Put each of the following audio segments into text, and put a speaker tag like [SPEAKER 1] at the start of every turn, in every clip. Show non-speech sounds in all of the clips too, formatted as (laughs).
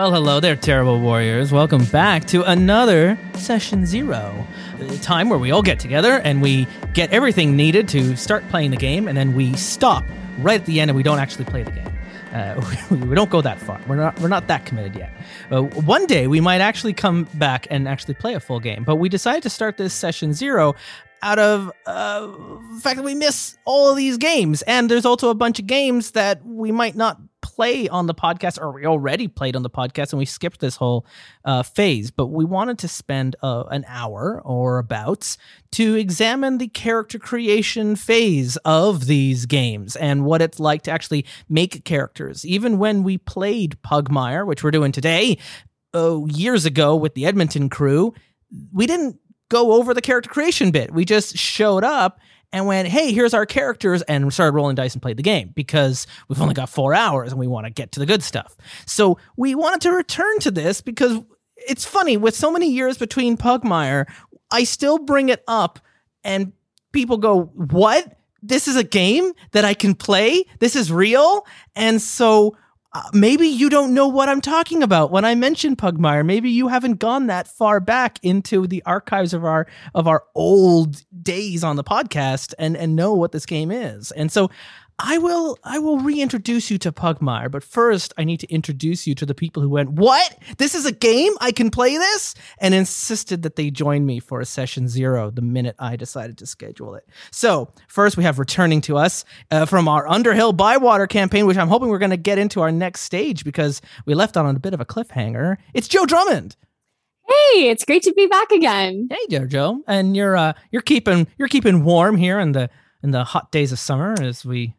[SPEAKER 1] Well, hello there, terrible warriors. Welcome back to another session zero, the time where we all get together and we get everything needed to start playing the game, and then we stop right at the end and we don't actually play the game. Uh, we, (laughs) we don't go that far. We're not. We're not that committed yet. Uh, one day we might actually come back and actually play a full game. But we decided to start this session zero out of uh, the fact that we miss all of these games, and there's also a bunch of games that we might not play on the podcast, or we already played on the podcast, and we skipped this whole uh, phase. But we wanted to spend uh, an hour or abouts to examine the character creation phase of these games and what it's like to actually make characters. Even when we played Pugmire, which we're doing today, uh, years ago with the Edmonton crew, we didn't go over the character creation bit. We just showed up and went, hey, here's our characters, and started rolling dice and played the game because we've only got four hours and we want to get to the good stuff. So we wanted to return to this because it's funny with so many years between Pugmire, I still bring it up and people go, what? This is a game that I can play? This is real? And so uh, maybe you don't know what I'm talking about when I mention Pugmire. Maybe you haven't gone that far back into the archives of our of our old days on the podcast and and know what this game is. And so I will I will reintroduce you to Pugmire, but first I need to introduce you to the people who went, "What? This is a game? I can play this?" and insisted that they join me for a session 0 the minute I decided to schedule it. So, first we have returning to us uh, from our Underhill Bywater campaign, which I'm hoping we're going to get into our next stage because we left on a bit of a cliffhanger. It's Joe Drummond.
[SPEAKER 2] Hey, it's great to be back again.
[SPEAKER 1] Hey, Joe, Joe, and you're uh, you're keeping you're keeping warm here in the in the hot days of summer as we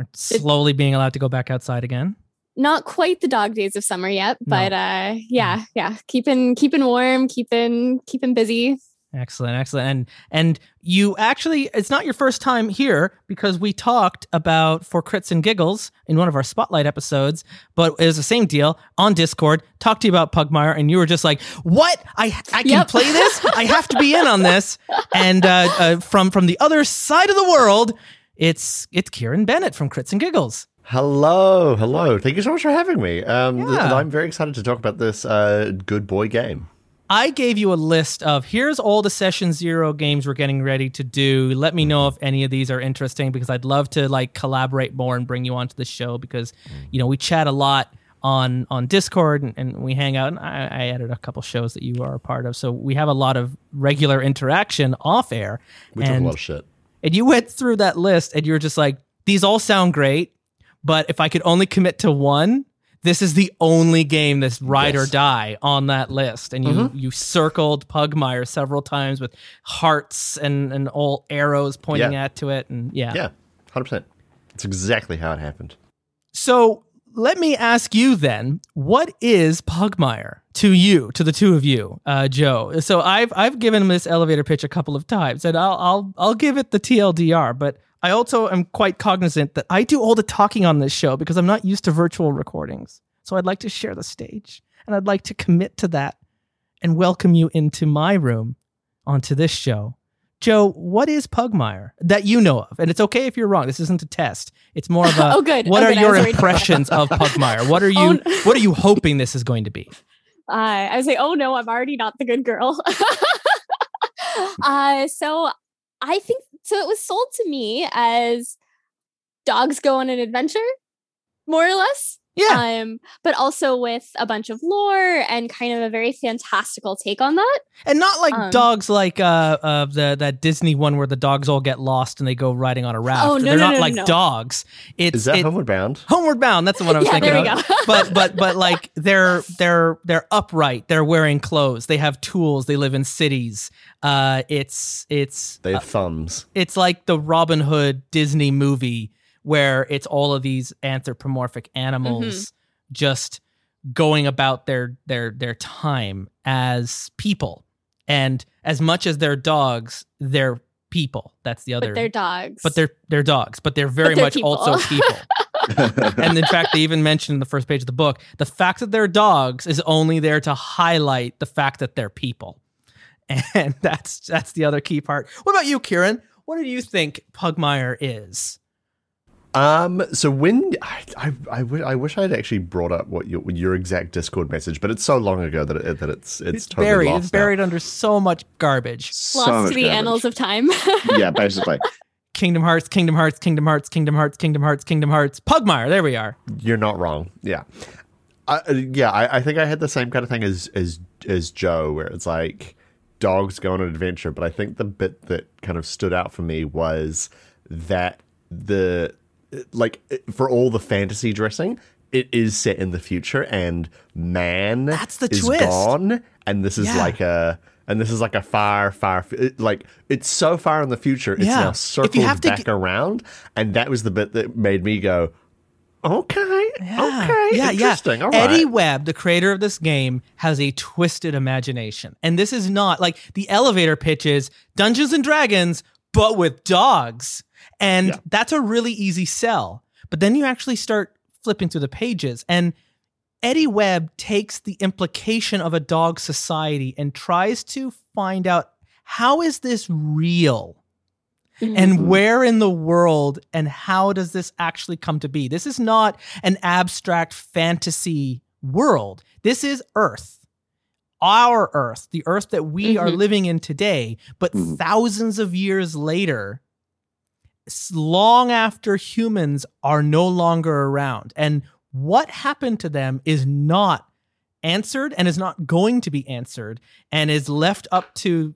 [SPEAKER 1] are slowly being allowed to go back outside again.
[SPEAKER 2] Not quite the dog days of summer yet, but no. uh yeah, yeah, keeping keeping warm, keeping keeping busy.
[SPEAKER 1] Excellent, excellent. And and you actually it's not your first time here because we talked about for crits and giggles in one of our spotlight episodes, but it was the same deal on Discord. Talked to you about Pugmire and you were just like, "What? I I can yep. play this? I have to be in on this." (laughs) And uh, uh, from from the other side of the world, it's it's Kieran Bennett from Crits and Giggles.
[SPEAKER 3] Hello, hello. Thank you so much for having me. Um, yeah. I'm very excited to talk about this uh, good boy game.
[SPEAKER 1] I gave you a list of here's all the session zero games we're getting ready to do. Let me know if any of these are interesting because I'd love to like collaborate more and bring you onto the show because you know we chat a lot on on Discord and, and we hang out. And I, I, added a couple shows that you are a part of, so we have a lot of regular interaction off air.
[SPEAKER 3] We talk a lot of shit.
[SPEAKER 1] And you went through that list and you were just like, these all sound great, but if I could only commit to one, this is the only game that's ride yes. or die on that list. And you mm-hmm. you circled Pugmire several times with hearts and, and all arrows pointing yeah. at to it. And yeah.
[SPEAKER 3] Yeah, 100%. It's exactly how it happened.
[SPEAKER 1] So let me ask you then, what is Pugmire to you, to the two of you, uh, Joe? So I've I've given this elevator pitch a couple of times, and I'll I'll I'll give it the TLDR, but I also am quite cognizant that I do all the talking on this show because I'm not used to virtual recordings. So I'd like to share the stage, and I'd like to commit to that and welcome you into my room onto this show Joe, what is Pugmire that you know of? And it's okay if you're wrong. This isn't a test. It's more of a (laughs)
[SPEAKER 2] oh, good.
[SPEAKER 1] what
[SPEAKER 2] oh,
[SPEAKER 1] are
[SPEAKER 2] good.
[SPEAKER 1] your impressions of (laughs) Pugmire? What are you oh, what are you hoping this is going to be?
[SPEAKER 2] Uh, I say, oh no, I'm already not the good girl. (laughs) uh, so I think so. It was sold to me as dogs go on an adventure, more or less.
[SPEAKER 1] Yeah.
[SPEAKER 2] Um, but also with a bunch of lore and kind of a very fantastical take on that.
[SPEAKER 1] And not like um, dogs like uh, uh the that Disney one where the dogs all get lost and they go riding on a raft.
[SPEAKER 2] Oh, no,
[SPEAKER 1] They're
[SPEAKER 2] no,
[SPEAKER 1] not
[SPEAKER 2] no,
[SPEAKER 1] like
[SPEAKER 2] no.
[SPEAKER 1] dogs. It's
[SPEAKER 3] Is that
[SPEAKER 1] it,
[SPEAKER 3] Homeward Bound?
[SPEAKER 1] Homeward Bound, that's the one I was
[SPEAKER 2] yeah,
[SPEAKER 1] thinking
[SPEAKER 2] there we
[SPEAKER 1] of.
[SPEAKER 2] Go. (laughs)
[SPEAKER 1] but but but like they're they're they're upright, they're wearing clothes, they have tools, they live in cities. Uh it's it's
[SPEAKER 3] They have
[SPEAKER 1] uh,
[SPEAKER 3] thumbs.
[SPEAKER 1] It's like the Robin Hood Disney movie where it's all of these anthropomorphic animals mm-hmm. just going about their their their time as people. And as much as they're dogs they're people. That's the other
[SPEAKER 2] but they're dogs.
[SPEAKER 1] But they're they're dogs but they're very
[SPEAKER 2] they're
[SPEAKER 1] much
[SPEAKER 2] people.
[SPEAKER 1] also people. (laughs) (laughs) And in fact they even mentioned in the first page of the book the fact that they're dogs is only there to highlight the fact that they're people. (laughs) And that's that's the other key part. What about you kieran? What do you think pugmire is
[SPEAKER 3] Um. So when I I, I, w- I wish I'd actually brought up what your your exact Discord message, but it's so long ago that it, that it's it's,
[SPEAKER 1] It's
[SPEAKER 3] totally
[SPEAKER 1] buried.
[SPEAKER 3] lost
[SPEAKER 1] It's buried
[SPEAKER 3] now.
[SPEAKER 1] under so much garbage.
[SPEAKER 4] So
[SPEAKER 2] Lost
[SPEAKER 4] much
[SPEAKER 2] to the
[SPEAKER 4] garbage.
[SPEAKER 2] annals of time. (laughs)
[SPEAKER 4] yeah, basically.
[SPEAKER 1] Kingdom Hearts, Kingdom Hearts, Kingdom Hearts, Kingdom Hearts, Kingdom Hearts, Kingdom Hearts, Pugmire. There we are.
[SPEAKER 3] You're not wrong. Yeah. I, uh, yeah, I, I think I had the same kind of thing as as as Joe, where it's like dogs go on an adventure. But I think the bit that kind of stood out for me was that the like for all the fantasy dressing, it is set in the future, and man
[SPEAKER 1] That's the
[SPEAKER 3] is
[SPEAKER 1] twist.
[SPEAKER 3] gone, and this is
[SPEAKER 1] Yeah.
[SPEAKER 3] like a. And this is like a far, far, it, like it's so far in the future. It's
[SPEAKER 1] Yeah.
[SPEAKER 3] now circled back
[SPEAKER 1] get-
[SPEAKER 3] around, and that was the bit that made me go, "Okay, okay,
[SPEAKER 1] yeah,
[SPEAKER 3] interesting.
[SPEAKER 1] yeah.
[SPEAKER 3] All right.
[SPEAKER 1] Eddie Webb, the creator of this game, has a twisted imagination. And this is not like the elevator pitches Dungeons and Dragons, but with dogs. And
[SPEAKER 3] Yeah.
[SPEAKER 1] that's a really easy sell. But then you actually start flipping through the pages and Eddie Webb takes the implication of a dog society and tries to find out how is this real? and where in the world and how does this actually come to be? This is not an abstract fantasy world. This is Earth. Our Earth, the Earth that we are
[SPEAKER 2] Mhm.
[SPEAKER 1] living in today, but
[SPEAKER 4] Mhm.
[SPEAKER 1] thousands of years later, s- long after humans are no longer around. And what happened to them is not answered and is not going to be answered and is left up to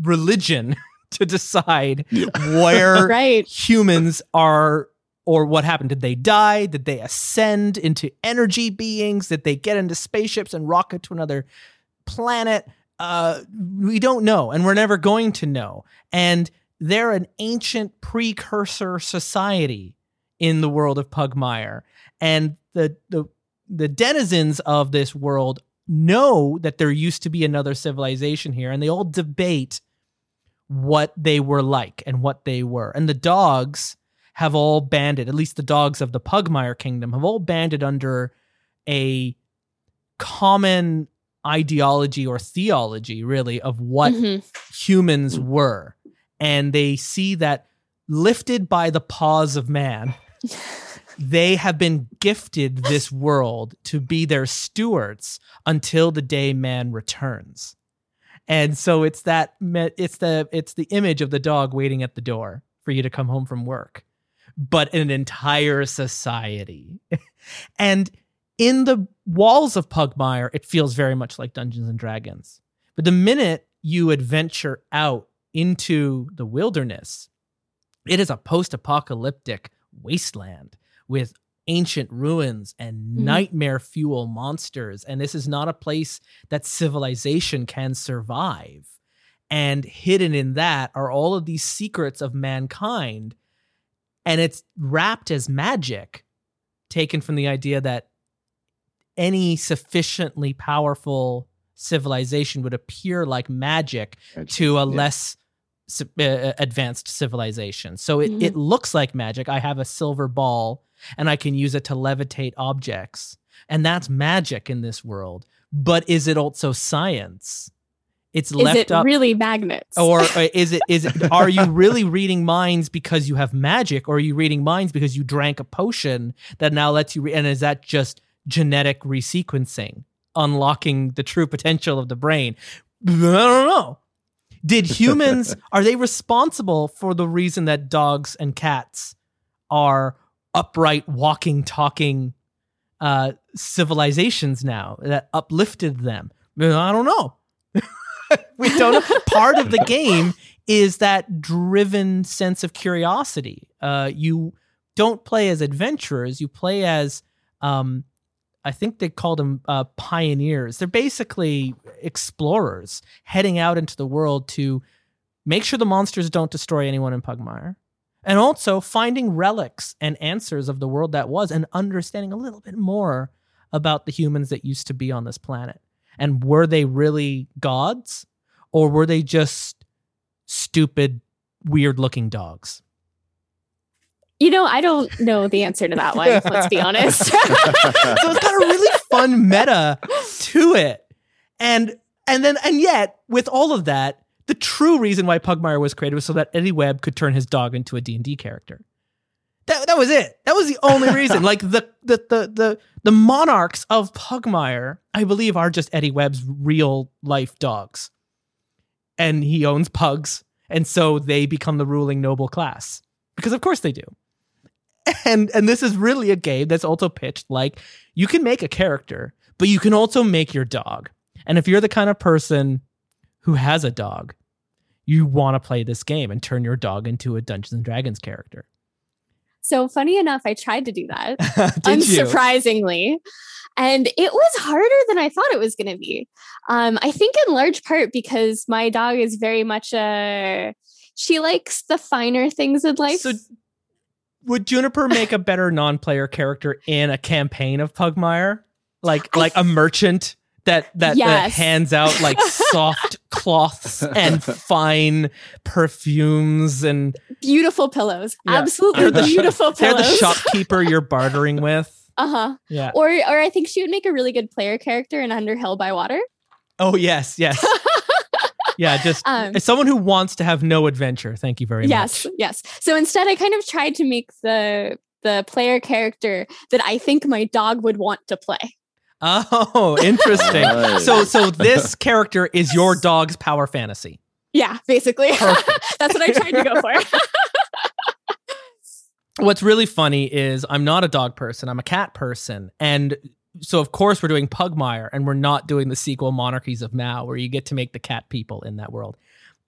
[SPEAKER 1] religion (laughs) to decide where (laughs)
[SPEAKER 2] right.
[SPEAKER 1] humans are or what happened. Did they die? Did they ascend into energy beings? Did they get into spaceships and rocket to another planet? Uh we don't know and we're never going to know. And they're an ancient precursor society in the world of pugmire and the the the denizens of this world know that there used to be another civilization here and they all debate what they were like and what they were. And the dogs have all banded, at least the dogs of the Pugmire Kingdom, have all banded under a common ideology or theology, really, of what
[SPEAKER 2] Mhm.
[SPEAKER 1] humans were. And they see that lifted by the paws of man, they have been gifted this world to be their stewards until the day man returns. And so it's that it's the it's the image of the dog waiting at the door for you to come home from work, but an entire society. (laughs) and in the walls of Pugmire, it feels very much like Dungeons and Dragons. But the minute you adventure out into the wilderness, it is a post-apocalyptic wasteland with ancient ruins and
[SPEAKER 2] Mhm.
[SPEAKER 1] nightmare fuel monsters and this is not a place that civilization can survive. And hidden in that are all of these secrets of mankind and it's wrapped as magic taken from the idea that any sufficiently powerful civilization would appear like magic to a less uh, advanced civilization. So it,
[SPEAKER 2] Mhm.
[SPEAKER 1] it looks like magic. I have a silver ball and I can use it to levitate objects. And that's magic in this world. But is it also science? It's
[SPEAKER 2] Is
[SPEAKER 1] left
[SPEAKER 2] it
[SPEAKER 1] up
[SPEAKER 2] really magnets?
[SPEAKER 1] or uh, is it is it are you really reading minds because you have magic or are you reading minds because you drank a potion that now lets you re- and is that just genetic resequencing unlocking the true potential of the brain i don't know did (laughs) humans are they responsible for the reason that dogs and cats are upright walking talking uh civilizations now that uplifted them i don't know (laughs) we don't know. Part of the (laughs) game is that driven sense of curiosity. Uh, you don't play as adventurers; you play as, um, I think they called them uh, pioneers. They're basically explorers heading out into the world to make sure the monsters don't destroy anyone in Pugmire, and also finding relics and answers of the world that was, and understanding a little bit more about the humans that used to be on this planet. And were they really gods? Or were they just stupid, weird looking dogs?
[SPEAKER 2] You know, I don't know the answer to that one. let's be honest. (laughs)
[SPEAKER 1] so it's got a really fun meta to it. And and then and yet, with all of that, the true reason why Pugmire was created was so that Eddie Webb could turn his dog into a D&D character. That, that was it. That was the only reason. (laughs) like the the the the the monarchs of Pugmire, I believe, are just Eddie Webb's real life dogs, and he owns pugs, and so they become the ruling noble class because, of course, they do. (laughs) And and this is really a game that's also pitched like you can make a character, but you can also make your dog. And if you're the kind of person who has a dog, you want to play this game and turn your dog into a Dungeons and Dragons character.
[SPEAKER 2] So funny enough, I tried to do that. (laughs)
[SPEAKER 1] Did you?
[SPEAKER 2] unsurprisingly. And it was harder than I thought it was going to be. Um, I think in large part because my dog is very much a, she likes the finer things in life.
[SPEAKER 1] So would Juniper make a better non-player character in a campaign of Pugmire? Like like a merchant that that, that hands out like (laughs) soft cloths and fine perfumes and
[SPEAKER 2] beautiful pillows.
[SPEAKER 1] Yeah.
[SPEAKER 2] Absolutely
[SPEAKER 1] the
[SPEAKER 2] beautiful
[SPEAKER 1] they're the shopkeeper (laughs) you're bartering with.
[SPEAKER 2] uh-huh.
[SPEAKER 1] Yeah.
[SPEAKER 2] Or or I think she would make a really good player character in Under Hill by Water.
[SPEAKER 1] Oh yes, yes. (laughs) Yeah, just
[SPEAKER 2] Um,
[SPEAKER 1] as someone who wants to have no adventure. Thank you very
[SPEAKER 2] yes,
[SPEAKER 1] much.
[SPEAKER 2] yes. Yes. So instead I kind of tried to make the the player character that I think my dog would want to play.
[SPEAKER 1] Oh, (laughs) interesting.
[SPEAKER 4] Nice.
[SPEAKER 1] So so this (laughs) character is your dog's power fantasy.
[SPEAKER 2] Yeah, basically. (laughs) That's what I tried to go for.
[SPEAKER 1] What's really funny is I'm not a dog person, I'm a cat person. And so of course we're doing Pugmire and we're not doing the sequel Monarchies of Mau where you get to make the cat people in that world.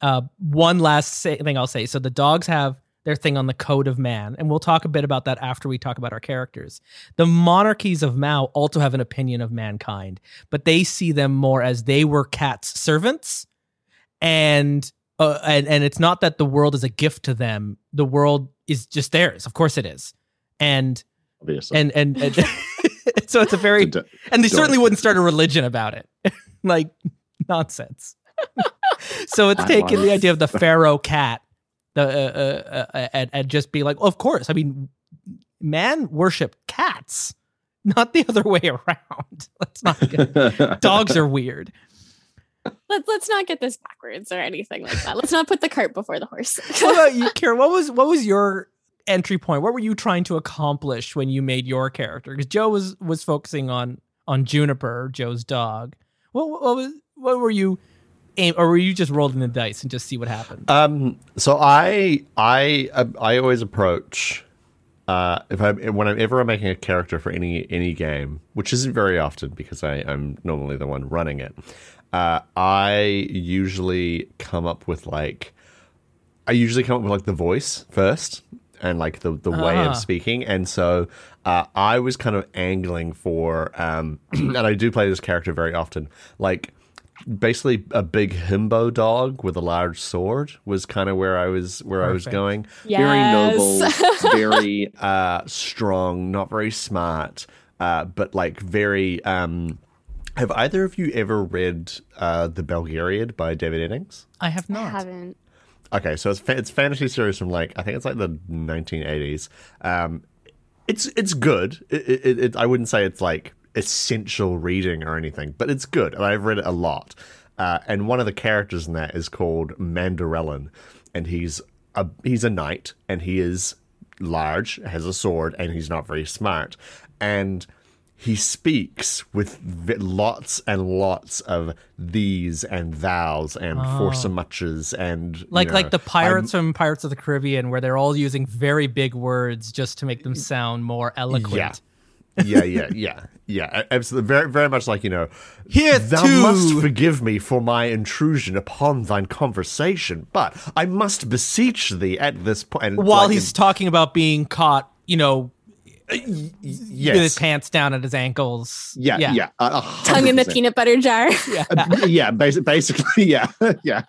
[SPEAKER 1] Uh, one last say, thing I'll say. So the dogs have their thing on the code of man, and we'll talk a bit about that after we talk about our characters. The monarchies of Mau also have an opinion of mankind, but they see them more as they were cats' servants, and uh, and and it's not that the world is a gift to them. The world is just theirs. Of course, it is, and
[SPEAKER 4] obviously.
[SPEAKER 1] and and, and (laughs) (laughs) (laughs) so it's a very
[SPEAKER 4] To-
[SPEAKER 1] and they certainly wouldn't start a religion about it. (laughs) like nonsense. (laughs) so it's
[SPEAKER 4] I
[SPEAKER 1] taking the idea of the pharaoh cat, the uh, uh, uh, and, and just be like, of course. I mean, man worship cats, not the other way around. Let's not get dogs are weird.
[SPEAKER 2] let's let's not get this backwards or anything like that. Let's not put the cart before the horse.
[SPEAKER 1] What about you, Kira? What was what was your entry point? What were you trying to accomplish when you made your character? Because Joe was was focusing on on Juniper, Joe's dog. What, what was what were you aim, or were you just rolling the dice and just see what happened?
[SPEAKER 3] Um, so I I I always approach uh, if I whenever I'm ever making a character for any any game, which isn't very often because I, I'm normally the one running it. Uh, I usually come up with like I usually come up with like the voice first and like the the way
[SPEAKER 1] Ah.
[SPEAKER 3] of speaking, and so uh, I was kind of angling for, um, (clears throat) and I do play this character very often, like basically a big himbo dog with a large sword was kind of where I was where I was
[SPEAKER 1] Perfect.
[SPEAKER 3] going.
[SPEAKER 4] very noble, (laughs) very
[SPEAKER 3] Uh, strong, not very smart, uh, but like very. Um, have either of you ever read uh, The Belgariad by David Eddings?
[SPEAKER 1] I have
[SPEAKER 2] I
[SPEAKER 1] not.
[SPEAKER 2] haven't.
[SPEAKER 3] Okay, so it's fa- it's fantasy series from like I think it's like the 1980s. Um, it's it's good. It, it, it, I wouldn't say it's like essential reading or anything, but it's good, and I've read it a lot. Uh, and one of the characters in that is called Mandorallen, and he's a he's a knight, and he is large, has a sword, and he's not very smart, and he speaks with lots and lots of these and thous and oh. for so muches and you
[SPEAKER 1] Like
[SPEAKER 3] know,
[SPEAKER 1] like the
[SPEAKER 3] I'm-
[SPEAKER 1] pirates from Pirates of the Caribbean, where they're all using very big words just to make them sound more eloquent.
[SPEAKER 3] yeah, yeah, yeah, yeah. a- Absolutely, very, very much like you know.
[SPEAKER 1] Here
[SPEAKER 3] thou
[SPEAKER 1] too.
[SPEAKER 3] must forgive me for my intrusion upon thine conversation, but I must beseech thee at this point.
[SPEAKER 1] While
[SPEAKER 3] like,
[SPEAKER 1] he's talking about being caught, you know,
[SPEAKER 3] in-
[SPEAKER 1] with his pants down at his ankles.
[SPEAKER 4] yeah, yeah, a- a
[SPEAKER 2] Tongue in the peanut butter jar. (laughs)
[SPEAKER 4] Uh, yeah, basi- basically, (laughs) yeah, (laughs) yeah.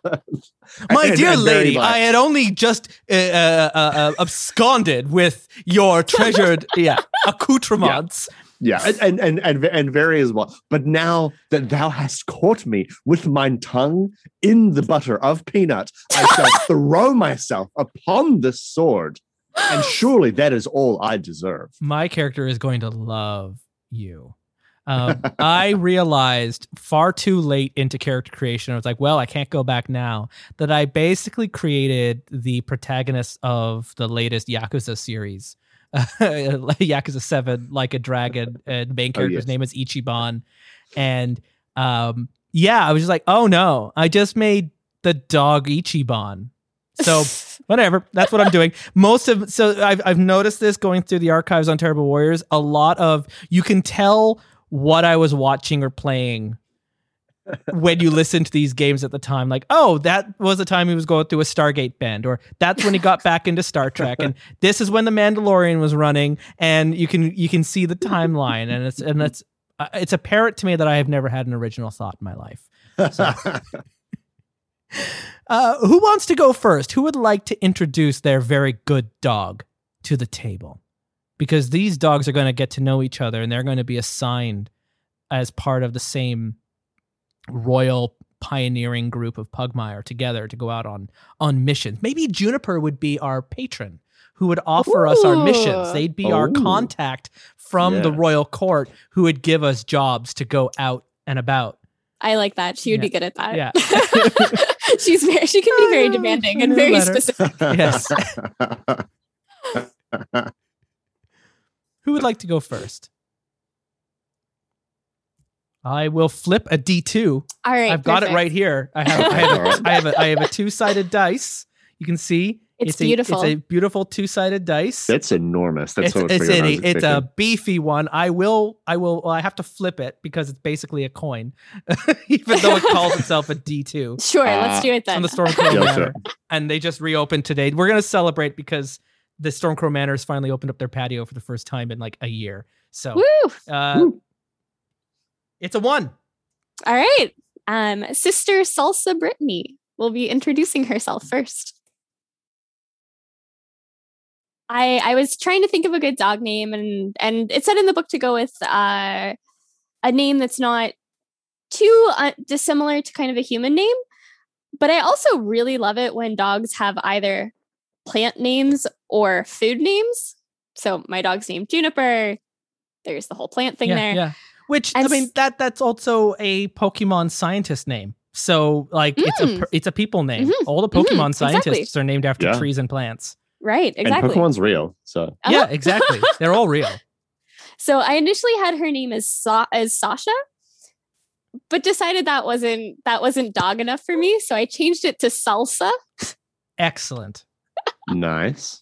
[SPEAKER 1] My
[SPEAKER 4] And-
[SPEAKER 1] dear
[SPEAKER 4] and
[SPEAKER 1] lady. I had only just uh, uh, uh, uh, absconded with your treasured yeah accoutrements.
[SPEAKER 4] Yeah, and and and and, and very as well. But now that thou hast caught me with mine tongue in the butter of peanut, I shall throw myself upon the sword, and (gasps) surely that is all I deserve.
[SPEAKER 1] My character is going to love you. (laughs) Um, I realized far too late into character creation. I was like, well, I can't go back now. That I basically created the protagonist of the latest Yakuza series (laughs) Yakuza Seven, like a dragon, (laughs) and the main
[SPEAKER 4] Oh,
[SPEAKER 1] character's
[SPEAKER 4] yes.
[SPEAKER 1] name is Ichiban, and um, yeah, I was just like, oh no, I just made the dog Ichiban. So (laughs) whatever, that's what I'm doing. Most of so I've I've noticed this going through the archives on Terrible Warriors. A lot of you can tell what I was watching or playing when you listen to these games at the time like oh that was the time he was going through a stargate bend or that's when he got back into star trek and (laughs) this is when the mandalorian was running and you can you can see the timeline and it's and it's uh, it's apparent to me that i have never had an original thought in my life (laughs) uh, who wants to go first who would like to introduce their very good dog to the table because these dogs are going to get to know each other and they're going to be assigned as part of the same royal pioneering group of Pugmire together to go out on on missions. Maybe Juniper would be our patron who would offer us our missions. They'd be our contact from the royal court who would give us jobs to go out and about.
[SPEAKER 2] I like that. She would
[SPEAKER 1] Yeah.
[SPEAKER 2] be good at that.
[SPEAKER 1] Yeah. (laughs)
[SPEAKER 2] She's very she can be very demanding and very
[SPEAKER 1] better.
[SPEAKER 2] specific. (laughs)
[SPEAKER 1] Yes. Who would like to go first? I will flip a D2
[SPEAKER 2] All right.
[SPEAKER 1] I've got it right here. I have I (laughs) have a, I have a, I have a two sided dice. You can see
[SPEAKER 2] It's
[SPEAKER 1] a,
[SPEAKER 2] beautiful.
[SPEAKER 1] It's a beautiful two sided dice.
[SPEAKER 4] That's enormous. That's
[SPEAKER 1] it's
[SPEAKER 4] so much
[SPEAKER 1] it's,
[SPEAKER 4] bigger than I
[SPEAKER 1] a, it's a beefy one. I will I will well, I have to flip it because it's basically a coin, (laughs) even though it calls itself a D two.
[SPEAKER 2] Sure,
[SPEAKER 4] Uh,
[SPEAKER 2] let's do it
[SPEAKER 1] From
[SPEAKER 2] then.
[SPEAKER 1] the Stormcrow
[SPEAKER 4] Yeah,
[SPEAKER 1] Manor,
[SPEAKER 4] sure.
[SPEAKER 1] and they just reopened today. We're gonna celebrate because the Stormcrow Manor has finally opened up their patio for the first time in like a year. So
[SPEAKER 2] Woo!
[SPEAKER 1] uh,
[SPEAKER 4] Woo.
[SPEAKER 1] it's a one.
[SPEAKER 2] All right. Um, Sister Salsa Brittany will be introducing herself first. I I was trying to think of a good dog name, and and it said in the book to go with uh, a name that's not too uh, dissimilar to kind of a human name. But I also really love it when dogs have either plant names or food names. So my dog's named Juniper. There's the whole plant thing
[SPEAKER 1] yeah,
[SPEAKER 2] there.
[SPEAKER 1] Yeah. Which
[SPEAKER 2] And
[SPEAKER 1] I mean that that's also a Pokemon scientist name. So like it's a
[SPEAKER 2] Mm.
[SPEAKER 1] it's a people name.
[SPEAKER 2] Mhm.
[SPEAKER 1] All the. Pokemon scientists
[SPEAKER 2] Exactly.
[SPEAKER 1] are named after
[SPEAKER 4] Yeah.
[SPEAKER 1] trees and plants.
[SPEAKER 2] Right, exactly.
[SPEAKER 4] And Pokemon's real, so
[SPEAKER 2] Uh-huh.
[SPEAKER 1] Yeah, exactly. They're all real. (laughs)
[SPEAKER 2] So I initially had her name as Sa- as Sasha, but decided that wasn't that wasn't dog enough for me, so I changed it to Salsa.
[SPEAKER 1] Excellent.
[SPEAKER 4] nice.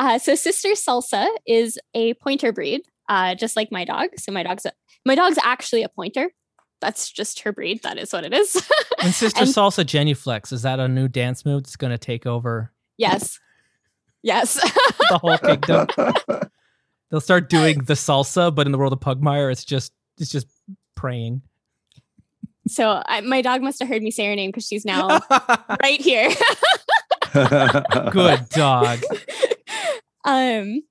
[SPEAKER 2] Uh, so Sister Salsa is a pointer breed, uh, just like my dog. So my dog's a, my dog's actually a pointer. That's just her breed. That is what it is. (laughs)
[SPEAKER 1] And Sister
[SPEAKER 2] And-
[SPEAKER 1] Salsa Genuflex, is that a new dance move that's gonna take over
[SPEAKER 2] yes, yes.
[SPEAKER 1] the whole kingdom? (laughs) They'll start doing the salsa, but in the world of Pugmire, it's just it's just praying.
[SPEAKER 2] so I, my dog must have heard me say her name because she's now (laughs) right here. (laughs)
[SPEAKER 1] Good dog.
[SPEAKER 2] um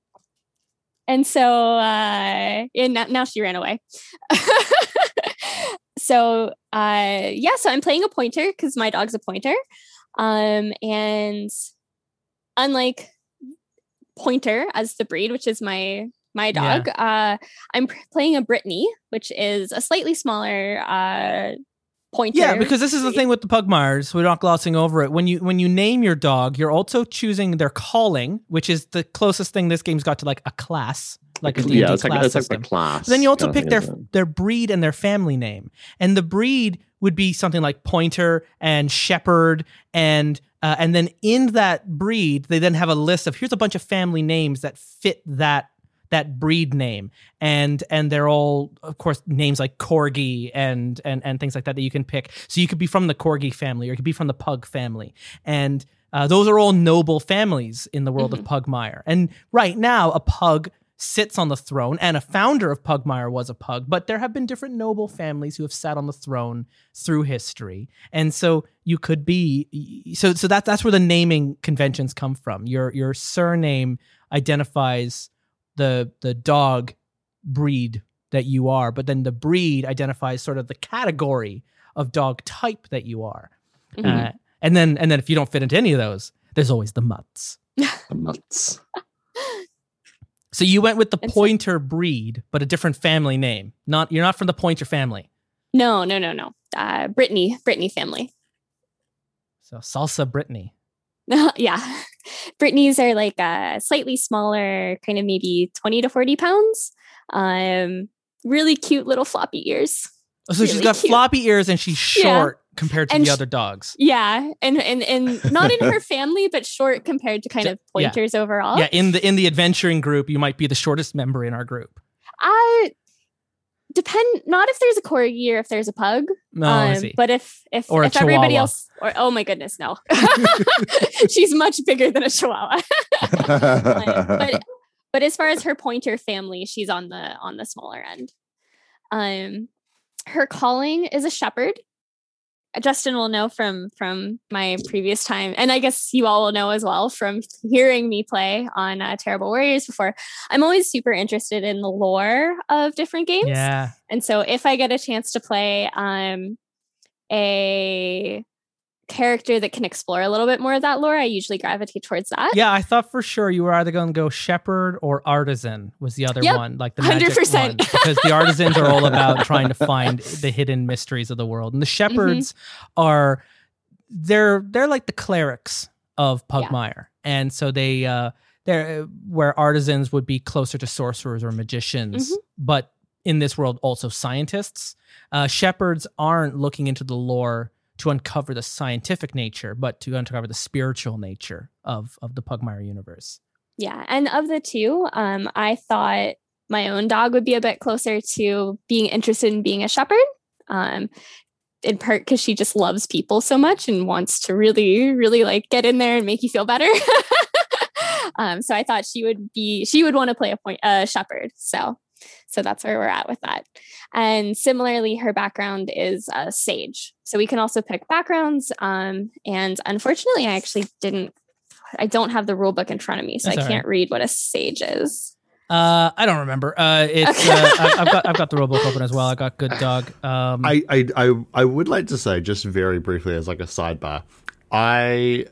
[SPEAKER 2] and so uh and now, now she ran away so uh yeah so i'm playing a pointer because my dog's a pointer um and unlike pointer as the breed which is my my
[SPEAKER 1] Yeah.
[SPEAKER 2] dog uh i'm playing a brittany which is a slightly smaller uh pointer
[SPEAKER 1] Yeah, because this is the thing with the Pugmires. We're not glossing over it. When you when you name your dog, you're also choosing their calling, which is the closest thing this game's got to like a class, like a D&D
[SPEAKER 4] yeah, it's like
[SPEAKER 1] class
[SPEAKER 4] it's like
[SPEAKER 1] system.
[SPEAKER 4] the class.
[SPEAKER 1] But then you also pick their their breed and their family name, and the breed would be something like Pointer and Shepherd, and uh, and then in that breed, they then have a list of here's a bunch of family names that fit that that breed name, and and they're all of course names like Corgi and and and things like that that you can pick. So you could be from the Corgi family, or you could be from the Pug family, and uh, those are all noble families in the world of Pugmire. And right now, a pug sits on the throne, and a founder of Pugmire was a pug, but there have been different noble families who have sat on the throne through history. And so you could be so so that that's where the naming conventions come from. Your your surname identifies the the dog breed that you are, but then the breed identifies sort of the category of dog type that you are.
[SPEAKER 2] Mhm.
[SPEAKER 1] Uh, and then and then if you don't fit into any of those, there's always the mutts.
[SPEAKER 4] The mutts.
[SPEAKER 1] So you went with the pointer breed, but a different family name. Not you're not from the pointer family.
[SPEAKER 2] no no no no uh brittany brittany family
[SPEAKER 1] So salsa Brittany. (laughs)
[SPEAKER 2] yeah. Brittany's are like uh, slightly smaller, kind of maybe 20 to 40 pounds. Um, really cute little floppy ears.
[SPEAKER 1] Oh, so she's got
[SPEAKER 2] cute.
[SPEAKER 1] floppy ears and she's short compared to
[SPEAKER 2] And
[SPEAKER 1] the other dogs.
[SPEAKER 2] Yeah, and and and (laughs) not in her family, but short compared to kind of
[SPEAKER 1] yeah.
[SPEAKER 2] pointers overall.
[SPEAKER 1] Yeah, in the in the adventuring group, you might be the shortest member in our group.
[SPEAKER 2] I depend not if there's a corgi or if there's a pug.
[SPEAKER 1] No, I
[SPEAKER 2] um, but if if
[SPEAKER 1] Or
[SPEAKER 2] if everybody else or oh my goodness, no. (laughs) (laughs) She's much bigger than a chihuahua. but but as far as her pointer family, she's on the on the smaller end. Um her calling is a shepherd. Justin will know from from my previous time, and I guess you all will know as well from hearing me play on uh, Terrible Warriors before. I'm always super interested in the lore of different games,
[SPEAKER 1] yeah.
[SPEAKER 2] and so if I get a chance to play um, a character that can explore a little bit more of that lore, I usually gravitate towards that.
[SPEAKER 1] Yeah, I thought for sure you were either going to go shepherd or artisan was the other
[SPEAKER 2] Yep,
[SPEAKER 1] one, like the
[SPEAKER 2] 100%.
[SPEAKER 1] because the artisans are all about (laughs) trying to find the hidden mysteries of the world, and the shepherds are they're they're like the clerics of
[SPEAKER 2] Yeah.
[SPEAKER 1] Pugmire, and so they uh they're where artisans would be closer to sorcerers or magicians,
[SPEAKER 2] Mhm.
[SPEAKER 1] but in this world also scientists. Uh, shepherds aren't looking into the lore to uncover the scientific nature, but to uncover the spiritual nature of of the Pugmire universe.
[SPEAKER 2] Yeah, and of the two, um, I thought my own dog would be a bit closer to being interested in being a shepherd. Um, in part because she just loves people so much and wants to really, really like get in there and make you feel better. (laughs) um, so I thought she would be, she would want to play a point, a shepherd. So, so that's where we're at with that. And similarly, her background is a sage. So we can also pick backgrounds. Um, and unfortunately, I actually didn't I don't have the rule book in front of me, so
[SPEAKER 1] That's
[SPEAKER 2] I can't read what a sage is.
[SPEAKER 1] Uh, I don't remember. Uh, it's
[SPEAKER 2] Okay.
[SPEAKER 1] uh, I, I've got I've got the rulebook open as well. I got good dog. Um,
[SPEAKER 3] I, I I I would like to say just very briefly as like a sidebar, I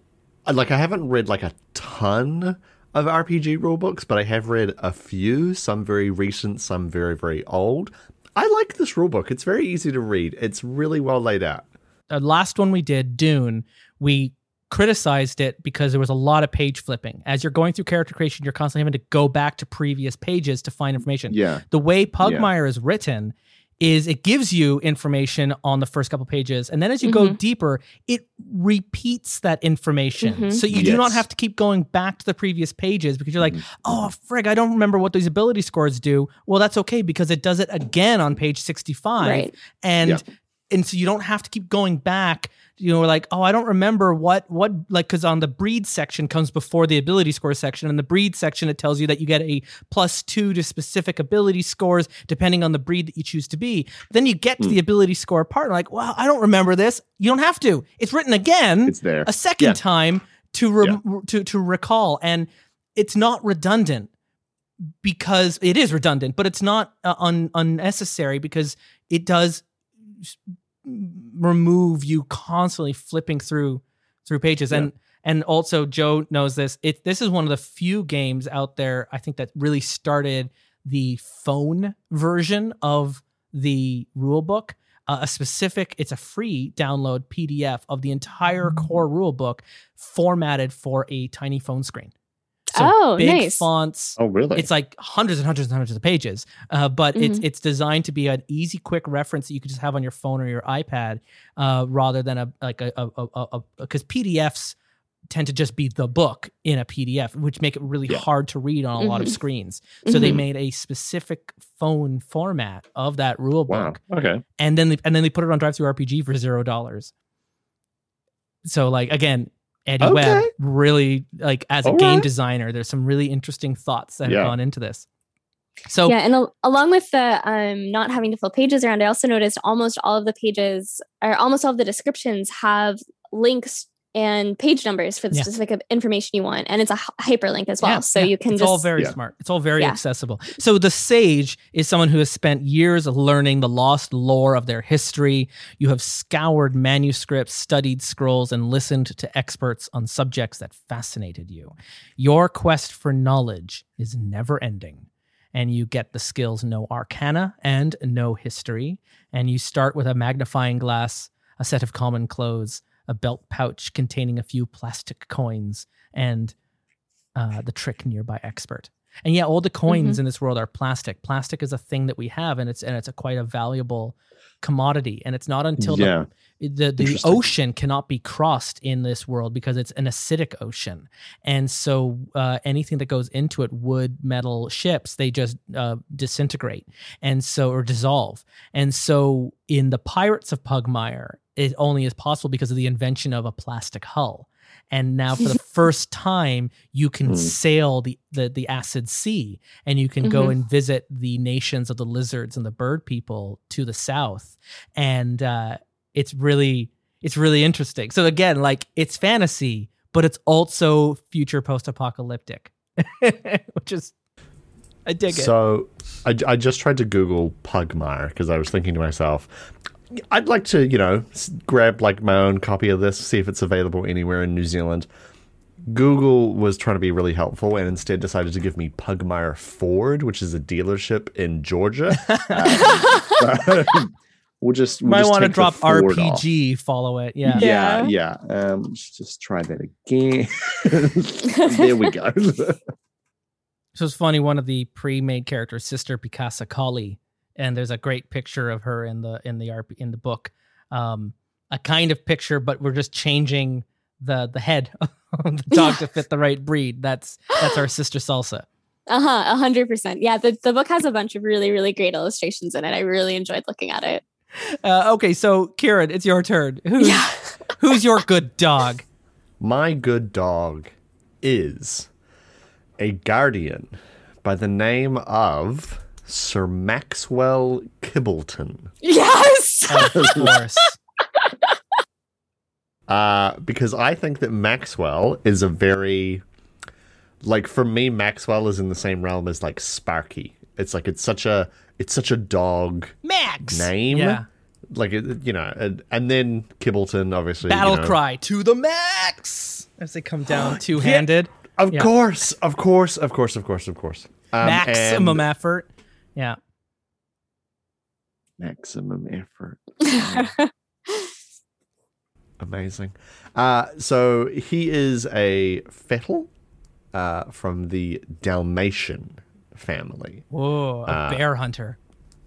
[SPEAKER 3] like I haven't read like a ton of RPG rulebooks, but I have read a few, some very recent, some very very old. I like this rulebook. It's very easy to read. It's really well laid out.
[SPEAKER 1] the last one we did, Dune, we criticized it because there was a lot of page flipping. As you're going through character creation, you're constantly having to go back to previous pages to find information.
[SPEAKER 4] yeah.
[SPEAKER 1] The way Pugmire is written is it gives you information on the first couple pages, and then as you go
[SPEAKER 2] Mhm.
[SPEAKER 1] deeper, it repeats that information.
[SPEAKER 2] Mhm.
[SPEAKER 1] So you do not have to keep going back to the previous pages because you're like,
[SPEAKER 4] Mhm.
[SPEAKER 1] oh frig, I don't remember what these ability scores do. Well, that's okay because it does it again on page 65
[SPEAKER 2] Right.
[SPEAKER 1] and
[SPEAKER 4] Yeah.
[SPEAKER 1] And so you don't have to keep going back you know like oh i don't remember what what like because on the breed section comes before the ability score section and the breed section it tells you that you get a plus two to specific ability scores depending on the breed that you choose to be then you get to
[SPEAKER 4] Hmm.
[SPEAKER 1] the ability score part and like well i don't remember this you don't have to it's written again
[SPEAKER 4] It's there.
[SPEAKER 1] a second
[SPEAKER 4] Yeah.
[SPEAKER 1] time to re- to to recall and it's not redundant because it is redundant but it's not uh, un- unnecessary because it does remove you constantly flipping through through pages. And and also Joe knows this it this is one of the few games out there I think that really started the phone version of the rule book uh, a specific it's a free download pdf of the entire core rule book formatted for a tiny phone screen so
[SPEAKER 2] Oh,
[SPEAKER 1] big
[SPEAKER 2] nice.
[SPEAKER 1] fonts
[SPEAKER 4] Oh, really?
[SPEAKER 1] it's like hundreds and hundreds and hundreds of pages uh, but it's
[SPEAKER 2] Mm-hmm.
[SPEAKER 1] it's designed to be an easy quick reference that you could just have on your phone or your ipad uh, rather than a like a a because pdfs tend to just be the book in a pdf which make it really
[SPEAKER 4] Yeah.
[SPEAKER 1] hard to read on a lot of
[SPEAKER 2] Mhm.
[SPEAKER 1] screens so they
[SPEAKER 2] Mhm.
[SPEAKER 1] made a specific phone format of that rule
[SPEAKER 4] wow.
[SPEAKER 1] book
[SPEAKER 4] Okay.
[SPEAKER 1] and then they, and then they put it on DriveThruRPG for zero dollars so like again eddie
[SPEAKER 4] Okay.
[SPEAKER 1] webb really like as a
[SPEAKER 4] All
[SPEAKER 1] game
[SPEAKER 4] right.
[SPEAKER 1] designer there's some really interesting thoughts that
[SPEAKER 4] Yeah.
[SPEAKER 1] have gone into this so
[SPEAKER 2] yeah, and al- along with the um, not having to fill pages around, I also noticed almost all of the pages or almost all of the descriptions have links and page numbers for the
[SPEAKER 1] Yeah.
[SPEAKER 2] specific information you want, and it's a hyperlink as well,
[SPEAKER 1] Yeah,
[SPEAKER 2] so
[SPEAKER 1] yeah.
[SPEAKER 2] you can just.
[SPEAKER 1] it's
[SPEAKER 2] just
[SPEAKER 1] all very
[SPEAKER 4] Yeah.
[SPEAKER 1] smart. It's all very
[SPEAKER 2] Yeah.
[SPEAKER 1] accessible. So the sage is someone who has spent years learning the lost lore of their history. You have scoured manuscripts, studied scrolls, and listened to experts on subjects that fascinated you. Your quest for knowledge is never ending. And you get the skills know arcana and know history. And you start with a magnifying glass, a set of common clothes, a belt pouch containing a few plastic coins, and uh, the trick nearby expert. And yeah, all the coins in this world are plastic. Plastic is a thing that we have, and it's and it's a quite a valuable commodity. And it's not until
[SPEAKER 4] Yeah.
[SPEAKER 1] the the, the ocean cannot be crossed in this world because it's an acidic ocean, and so uh, anything that goes into it, wood, metal, ships, they just uh, disintegrate, and so or dissolve. And so in the Pirates of Pugmire, it only is possible because of the invention of a plastic hull. And now, for the first time, you can
[SPEAKER 4] Hmm.
[SPEAKER 1] sail the, the the acid sea, and you can go and visit the nations of the lizards and the bird people to the south, and uh, it's really it's really interesting. So again, like it's fantasy, but it's also future post apocalyptic, (laughs) which is I dig it.
[SPEAKER 3] So I, I just tried to Google Pugmire because I was thinking to myself, I'd like to, you know, grab like my own copy of this, see if it's available anywhere in New Zealand. Google was trying to be really helpful and instead decided to give me Pugmire Ford, which is a dealership in Georgia. (laughs) (laughs)
[SPEAKER 4] we'll just we'll
[SPEAKER 1] Might want to drop
[SPEAKER 4] Ford off.
[SPEAKER 1] RPG, follow it. Yeah.
[SPEAKER 4] Yeah, yeah. Um, let's just try that again. (laughs) there we go.
[SPEAKER 1] So it's funny. One of the pre-made characters, Sister Picasa Kali, and there's a great picture of her in the in the RP, in the book. Um, a kind of picture, but we're just changing the the head (laughs) of the dog to fit the right breed. That's that's our sister Salsa.
[SPEAKER 2] Uh huh. A hundred percent. Yeah. The, the book has a bunch of really, really great illustrations in it. I really enjoyed looking at it.
[SPEAKER 1] Uh, okay, so Kieran, it's your turn. Who's
[SPEAKER 2] Yeah.
[SPEAKER 1] who's your good dog? (laughs)
[SPEAKER 3] my good dog is a guardian by the name of Sir Maxwell Kibbleton.
[SPEAKER 2] Yes.
[SPEAKER 1] Of course. (laughs)
[SPEAKER 3] Uh, because I think that Maxwell is a very like for me, Maxwell is in the same realm as like Sparky. It's like it's such a it's such a dog
[SPEAKER 1] Max
[SPEAKER 3] name.
[SPEAKER 1] Yeah.
[SPEAKER 3] Like you know, and, and then Kibbleton, obviously. you
[SPEAKER 1] Battle
[SPEAKER 3] know.
[SPEAKER 1] cry to the max as they come down (gasps) two handed.
[SPEAKER 3] Of
[SPEAKER 1] Yeah.
[SPEAKER 3] course, of course, of course, of course, of course. Um,
[SPEAKER 1] Maximum
[SPEAKER 3] and-
[SPEAKER 1] effort. Yeah.
[SPEAKER 4] Maximum effort. (laughs)
[SPEAKER 3] Amazing. Uh, so he is a fettle uh, from the Dalmatian family.
[SPEAKER 1] Whoa, a
[SPEAKER 3] Uh,
[SPEAKER 1] bear hunter.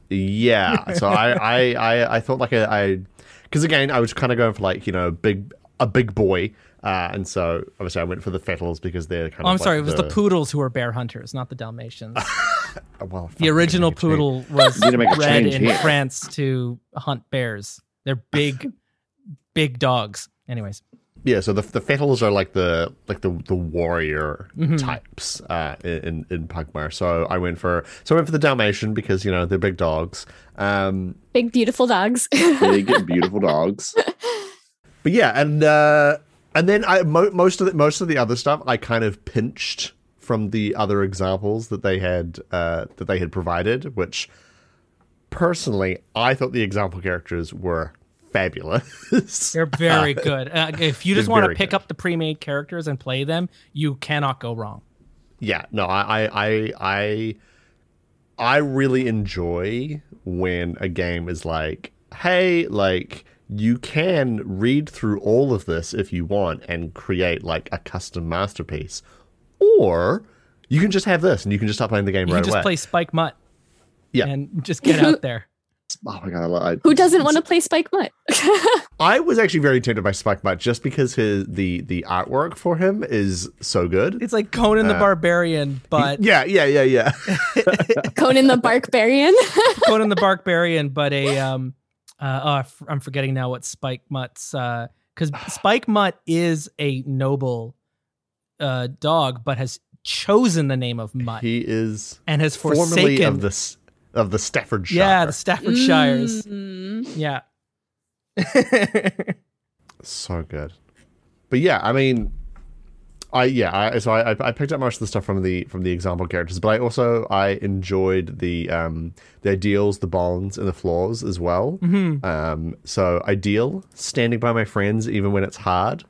[SPEAKER 3] Yeah. (laughs) So I, I, I, I thought like a, I, because again, I was kind of going for like you know big a big boy, uh, and so obviously I went for the fettles because they're kind
[SPEAKER 1] Oh,
[SPEAKER 3] of.
[SPEAKER 1] I'm sorry. It
[SPEAKER 3] like
[SPEAKER 1] was the, poodles who were bear hunters, not the Dalmatians. (laughs) (laughs)
[SPEAKER 3] Well,
[SPEAKER 1] the original
[SPEAKER 3] make change.
[SPEAKER 1] poodle (laughs) was
[SPEAKER 4] need to make a
[SPEAKER 1] bred in
[SPEAKER 4] here.
[SPEAKER 1] France to hunt bears. They're big, (laughs) big dogs. Anyways,
[SPEAKER 3] Yeah, so the the fettles are like the like the the warrior
[SPEAKER 1] Mm-hmm.
[SPEAKER 3] types uh, in in Pugmire. So I went for so I went for the Dalmatian because you know they're big dogs. Um,
[SPEAKER 2] Big, beautiful dogs.
[SPEAKER 4] Big, beautiful dogs.
[SPEAKER 3] but yeah, and uh, and then I mo- most of the most of the other stuff I kind of pinched from the other examples that they had uh, that they had provided, which personally I thought the example characters were fabulous. (laughs)
[SPEAKER 1] they're very (laughs) good. Uh, if you just want to pick
[SPEAKER 3] good.
[SPEAKER 1] up the pre-made characters and play them, you cannot go wrong.
[SPEAKER 3] yeah no I, I i i i really enjoy when a game is like hey like you can read through all of this if you want and create like a custom masterpiece or you can just have this and you can just stop playing the game
[SPEAKER 1] You
[SPEAKER 3] right
[SPEAKER 1] can just
[SPEAKER 3] away
[SPEAKER 1] play Spike Mutt.
[SPEAKER 3] Yeah.
[SPEAKER 1] and just get out there. (laughs)
[SPEAKER 4] Oh my god, I, I,
[SPEAKER 2] Who doesn't want to play Spike Mutt? (laughs)
[SPEAKER 3] i was actually very tempted by spike mutt just because his the the artwork for him is so good
[SPEAKER 1] It's like Conan the
[SPEAKER 3] Uh,
[SPEAKER 1] Barbarian, but
[SPEAKER 3] yeah yeah yeah yeah (laughs)
[SPEAKER 2] Conan the Barbarian.
[SPEAKER 1] Conan the Barbarian, but a um, uh, oh, I f- I'm forgetting now what Spike Mutt's uh, because Spike Mutt is a noble uh dog, but has chosen the name of Mutt
[SPEAKER 3] he is
[SPEAKER 1] and has
[SPEAKER 3] formerly
[SPEAKER 1] forsaken.
[SPEAKER 3] of the s- of the staffordshire
[SPEAKER 1] yeah, the Staffordshires.
[SPEAKER 2] Mm.
[SPEAKER 1] Yeah. (laughs)
[SPEAKER 3] So good. But yeah, I mean, I yeah, I, so I I picked up most of the stuff from the from the example characters, but I also I enjoyed the um the ideals, the bonds, and the flaws as well.
[SPEAKER 1] Mm-hmm.
[SPEAKER 3] Um, so ideal, standing by my friends even when it's hard.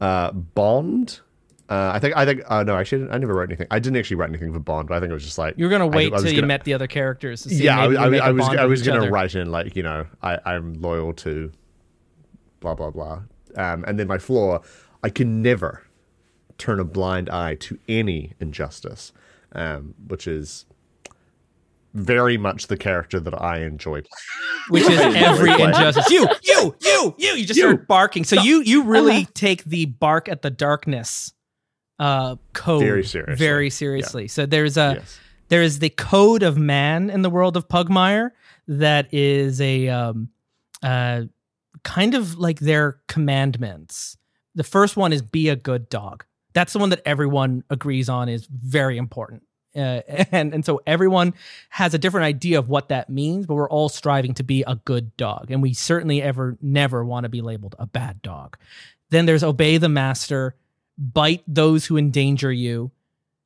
[SPEAKER 3] Uh, bond. Uh, I think I think uh, no, actually, I never wrote anything. I didn't actually write anything for Bond, but I think it was just like
[SPEAKER 1] you were gonna wait
[SPEAKER 3] I was
[SPEAKER 1] till you
[SPEAKER 3] gonna-
[SPEAKER 1] met the other characters. To see
[SPEAKER 3] yeah, I,
[SPEAKER 1] maybe
[SPEAKER 3] I,
[SPEAKER 1] you make
[SPEAKER 3] I
[SPEAKER 1] a
[SPEAKER 3] was I was gonna
[SPEAKER 1] other.
[SPEAKER 3] write in like you know I I'm loyal to blah blah blah Um, and then my flaw, I can never turn a blind eye to any injustice, um, which is very much the character that I enjoy.
[SPEAKER 1] which is (laughs) every injustice. You, you, you, you. You just
[SPEAKER 4] You.
[SPEAKER 1] start barking. So you you really
[SPEAKER 2] Uh-huh.
[SPEAKER 1] take the bark at the darkness uh code
[SPEAKER 3] Very seriously.
[SPEAKER 1] Very seriously. So there's a
[SPEAKER 3] yes.
[SPEAKER 1] there is the code of man in the world of Pugmire that is a um uh kind of like their commandments. The first one is be a good dog. That's the one that everyone agrees on is very important. Uh, (laughs) and and so everyone has a different idea of what that means, but we're all striving to be a good dog, and we certainly ever never want to be labeled a bad dog. Then there's obey the master, bite those who endanger you,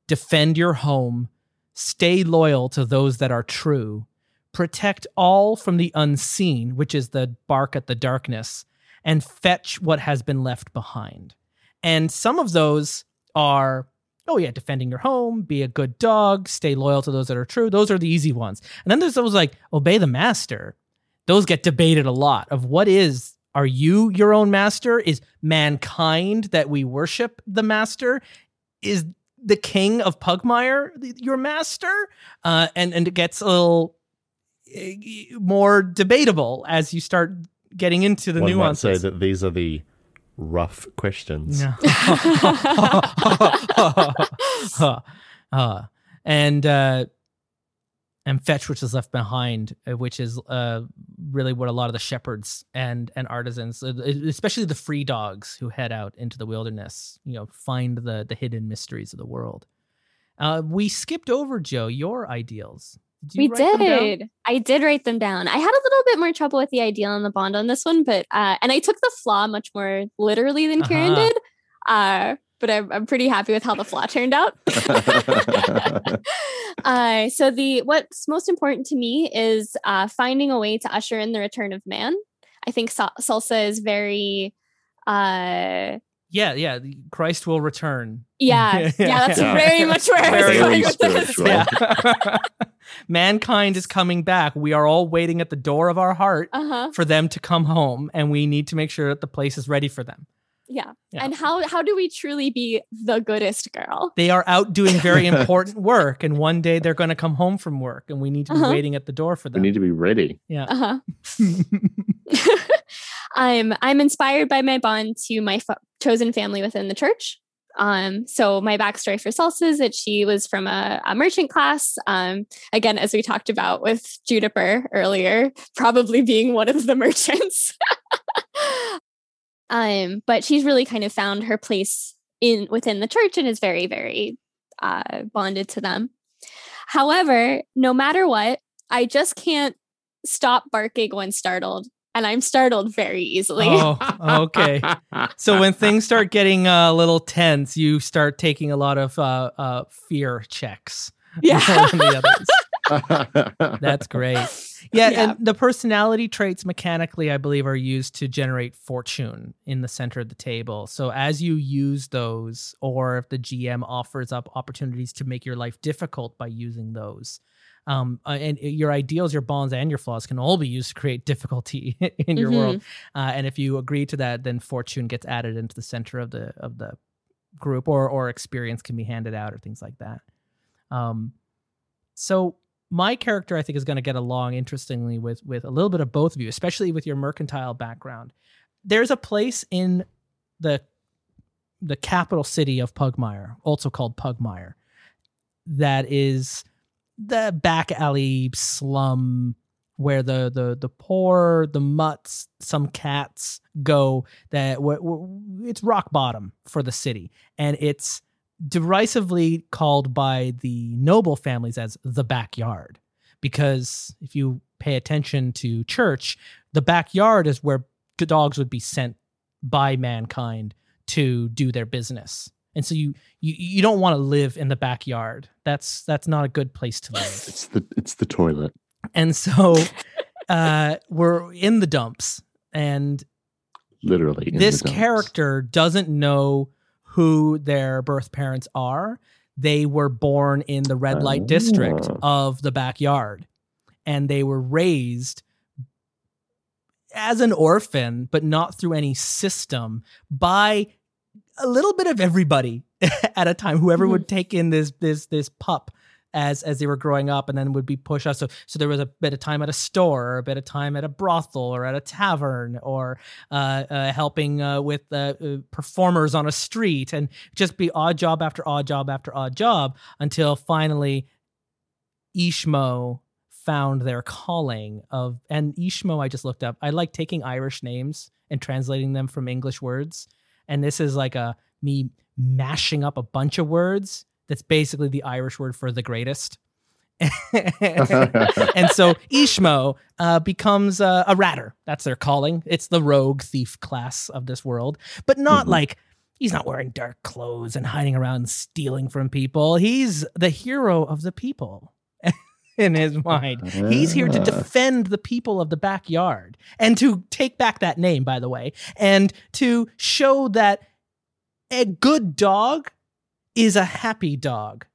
[SPEAKER 1] defend your home, stay loyal to those that are true, protect all from the unseen, which is the bark at the darkness, and fetch what has been left behind. And some of those are oh yeah, defending your home, be a good dog, stay loyal to those that are true. Those are the easy ones. And then there's those like obey the master. Those get debated a lot of what is are you your own master? Is mankind that we worship the master? Is the king of Pugmire your master? Uh, and and it gets a little eh, more debatable as you start getting into the
[SPEAKER 3] One might
[SPEAKER 1] nuances.
[SPEAKER 3] say that these are the rough questions.
[SPEAKER 1] Yeah. (laughs) (laughs) uh, and uh, and fetch which is left behind, uh, which is uh, really what a lot of the shepherds and and artisans, uh, especially the free dogs who head out into the wilderness, you know, find the the hidden mysteries of the world. Uh, we skipped over Joe your ideals. Did you
[SPEAKER 2] we
[SPEAKER 1] write them down?
[SPEAKER 2] did. I did write them down. I had a little bit more trouble with the ideal and the bond on this one, but uh, and I took the flaw much more literally than Kieran
[SPEAKER 1] Uh-huh.
[SPEAKER 2] did. Uh, but I'm, I'm pretty happy with how the flaw turned out. (laughs) (laughs) uh, so the what's most important to me is uh, finding a way to usher in the return of man. I think sa- salsa is very uh
[SPEAKER 1] Yeah, yeah. Christ will return. (laughs)
[SPEAKER 2] yeah yeah, that's
[SPEAKER 3] Yeah.
[SPEAKER 2] very much where I was
[SPEAKER 1] Very
[SPEAKER 2] going with this.
[SPEAKER 1] Yeah. (laughs) Mankind is coming back. We are all waiting at the door of our heart
[SPEAKER 2] Uh-huh.
[SPEAKER 1] for them to come home, and we need to make sure that the place is ready for them.
[SPEAKER 2] Yeah.
[SPEAKER 1] Yeah.
[SPEAKER 2] And how how do we truly be the goodest girl?
[SPEAKER 1] They are out doing very (laughs) important work, and one day they're going to come home from work, and we need to be
[SPEAKER 2] Uh-huh.
[SPEAKER 1] waiting at the door for them.
[SPEAKER 4] we need to be ready.
[SPEAKER 1] yeah.
[SPEAKER 2] Uh-huh. (laughs) (laughs) I'm I'm inspired by my bond to my f- chosen family within the church. Um, so my backstory for Salsa is that she was from a, a merchant class. Um, again, as we talked about with Juniper earlier, probably being one of the merchants. Um, but she's really kind of found her place in within the church and is very, very uh, bonded to them. However, no matter what, I just can't stop barking when startled, and I'm startled very easily.
[SPEAKER 1] Oh, okay. So when things start (laughs) getting uh, a little tense, you start taking a lot of uh, uh, fear checks.
[SPEAKER 2] yeah. (laughs)
[SPEAKER 1] more than the others. (laughs) That's great. Yeah,
[SPEAKER 2] Yeah.
[SPEAKER 1] and the personality traits mechanically, I believe, are used to generate fortune in the center of the table. So as you use those, or if the GM offers up opportunities to make your life difficult by using those, um, uh, and your ideals, your bonds, and your flaws can all be used to create difficulty (laughs) in your
[SPEAKER 2] Mhm.
[SPEAKER 1] world. Uh, and if you agree to that, then fortune gets added into the center of the of the group, or or experience can be handed out, or things like that. Um, so my character, I think, is going to get along interestingly with with a little bit of both of you, especially with your mercantile background. There's a place in the the capital city of Pugmire, also called Pugmire, that is the back alley slum where the the the poor, the mutts, some cats go. That it's rock bottom for the city, and it's derisively called by the noble families as the backyard. Because if you pay attention to church the backyard is where dogs would be sent by mankind to do their business. And so you you, you don't want to live in the backyard. That's that's not a good place to live.
[SPEAKER 4] It's the it's the toilet.
[SPEAKER 1] and so (laughs) uh we're in the dumps. And
[SPEAKER 4] Literally.
[SPEAKER 1] this character doesn't know who their birth parents are. They were born in the red light district
[SPEAKER 4] Oh.
[SPEAKER 1] of the backyard, and they were raised as an orphan, but not through any system, by a little bit of everybody (laughs) at a time. Whoever would mm-hmm. take in this this this pup as as they were growing up and then would be pushed out. So so there was a bit of time at a store or a bit of time at a brothel or at a tavern or uh, uh, helping uh, with uh, uh, performers on a street and just be odd job after odd job after odd job until finally ishmo found their calling of and ishmo i just looked up i like taking irish names and translating them from english words. And this is like a me mashing up a bunch of words that's basically the Irish word for the greatest. (laughs) and so Ishmo uh, becomes uh, a ratter. That's their calling. It's the rogue thief class of this world, but not mm-hmm. like he's not wearing dark clothes and hiding around stealing from people. He's the hero of the people. (laughs) in his mind. He's here to ah. defend the people of the backyard and to take back that name, by the way, and to show that a good dog is a happy dog.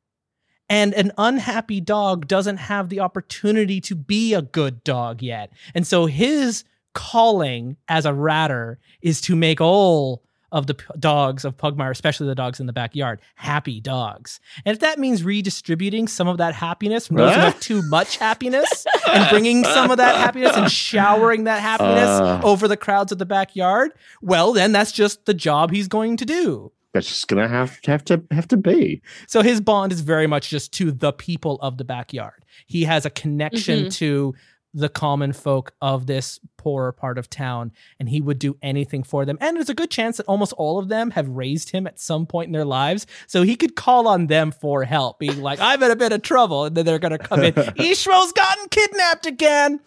[SPEAKER 1] And an unhappy dog doesn't have the opportunity to be a good dog yet. And so his calling as a ratter is to make all of the p- dogs of Pugmire, especially the dogs in the backyard, happy dogs. And if that means redistributing some of that happiness from those who have too much happiness and bringing some of that happiness and showering that happiness uh. over the crowds of the backyard, well, then that's just the job he's going to do
[SPEAKER 4] that's just gonna have to have to have to be.
[SPEAKER 1] So his bond is very much just to the people of the backyard. He has a connection mm-hmm. to the common folk of this poorer part of town, and he would do anything for them. And there's a good chance that almost all of them have raised him at some point in their lives, so he could call on them for help, being like, "I'm in a bit of trouble," and then they're gonna come in. (laughs) Ishmo's gotten kidnapped again,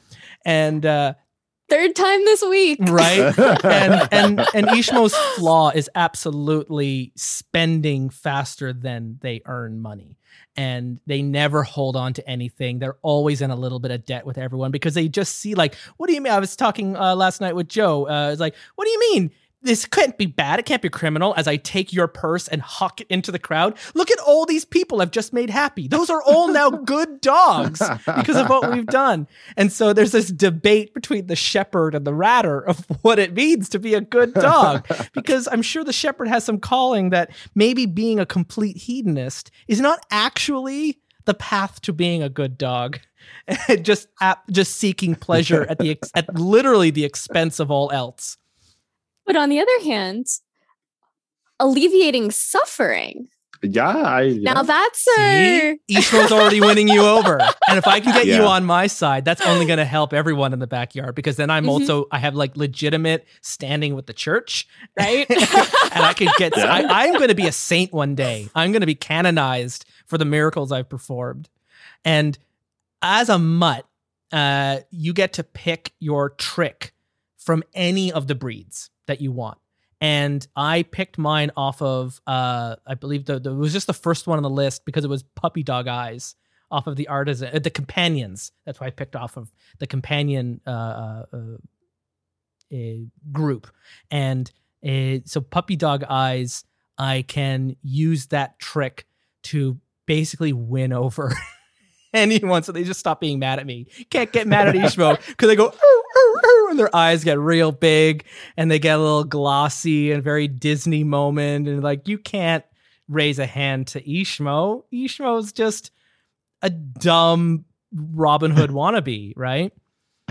[SPEAKER 1] and uh,
[SPEAKER 2] third time this week.
[SPEAKER 1] Right. (laughs) and and and Ishmo's flaw is absolutely spending faster than they earn money. And they never hold on to anything. They're always in a little bit of debt with everyone because they just see like, what do you mean? I was talking uh, last night with Joe. Uh, it's like, what do you mean? This can't be bad. It can't be criminal as I take your purse and huck it into the crowd. Look at all these people I've just made happy. Those are all now (laughs) good dogs because of what we've done. And so there's this debate between the shepherd and the ratter of what it means to be a good dog. (laughs) Because I'm sure the shepherd has some calling that maybe being a complete hedonist is not actually the path to being a good dog. (laughs) just just seeking pleasure at the at literally the expense of all else.
[SPEAKER 2] But on the other hand, alleviating suffering.
[SPEAKER 4] Yeah, I,
[SPEAKER 2] yeah. now that's a
[SPEAKER 1] Ishmo's already winning you over, and if I can get yeah. you on my side, that's only going to help everyone in the backyard because then I'm mm-hmm. also I have like legitimate standing with the church,
[SPEAKER 2] right? (laughs)
[SPEAKER 1] and I can get yeah. I, I'm going to be a saint one day. I'm going to be canonized for the miracles I've performed, and as a mutt, uh, you get to pick your trick from any of the breeds that you want. And I picked mine off of, uh, I believe the, the, it was just the first one on the list because it was puppy dog eyes off of the artisan, uh, the companions. That's why I picked off of the companion uh, uh, uh group. And so puppy dog eyes, I can use that trick to basically win over (laughs) anyone. So they just stop being mad at me. Can't get mad at (laughs) Ishmo because they go, their eyes get real big and they get a little glossy and very Disney moment. And like, you can't raise a hand to Ishmo. Ishmo's just a dumb Robin Hood (laughs) wannabe, right?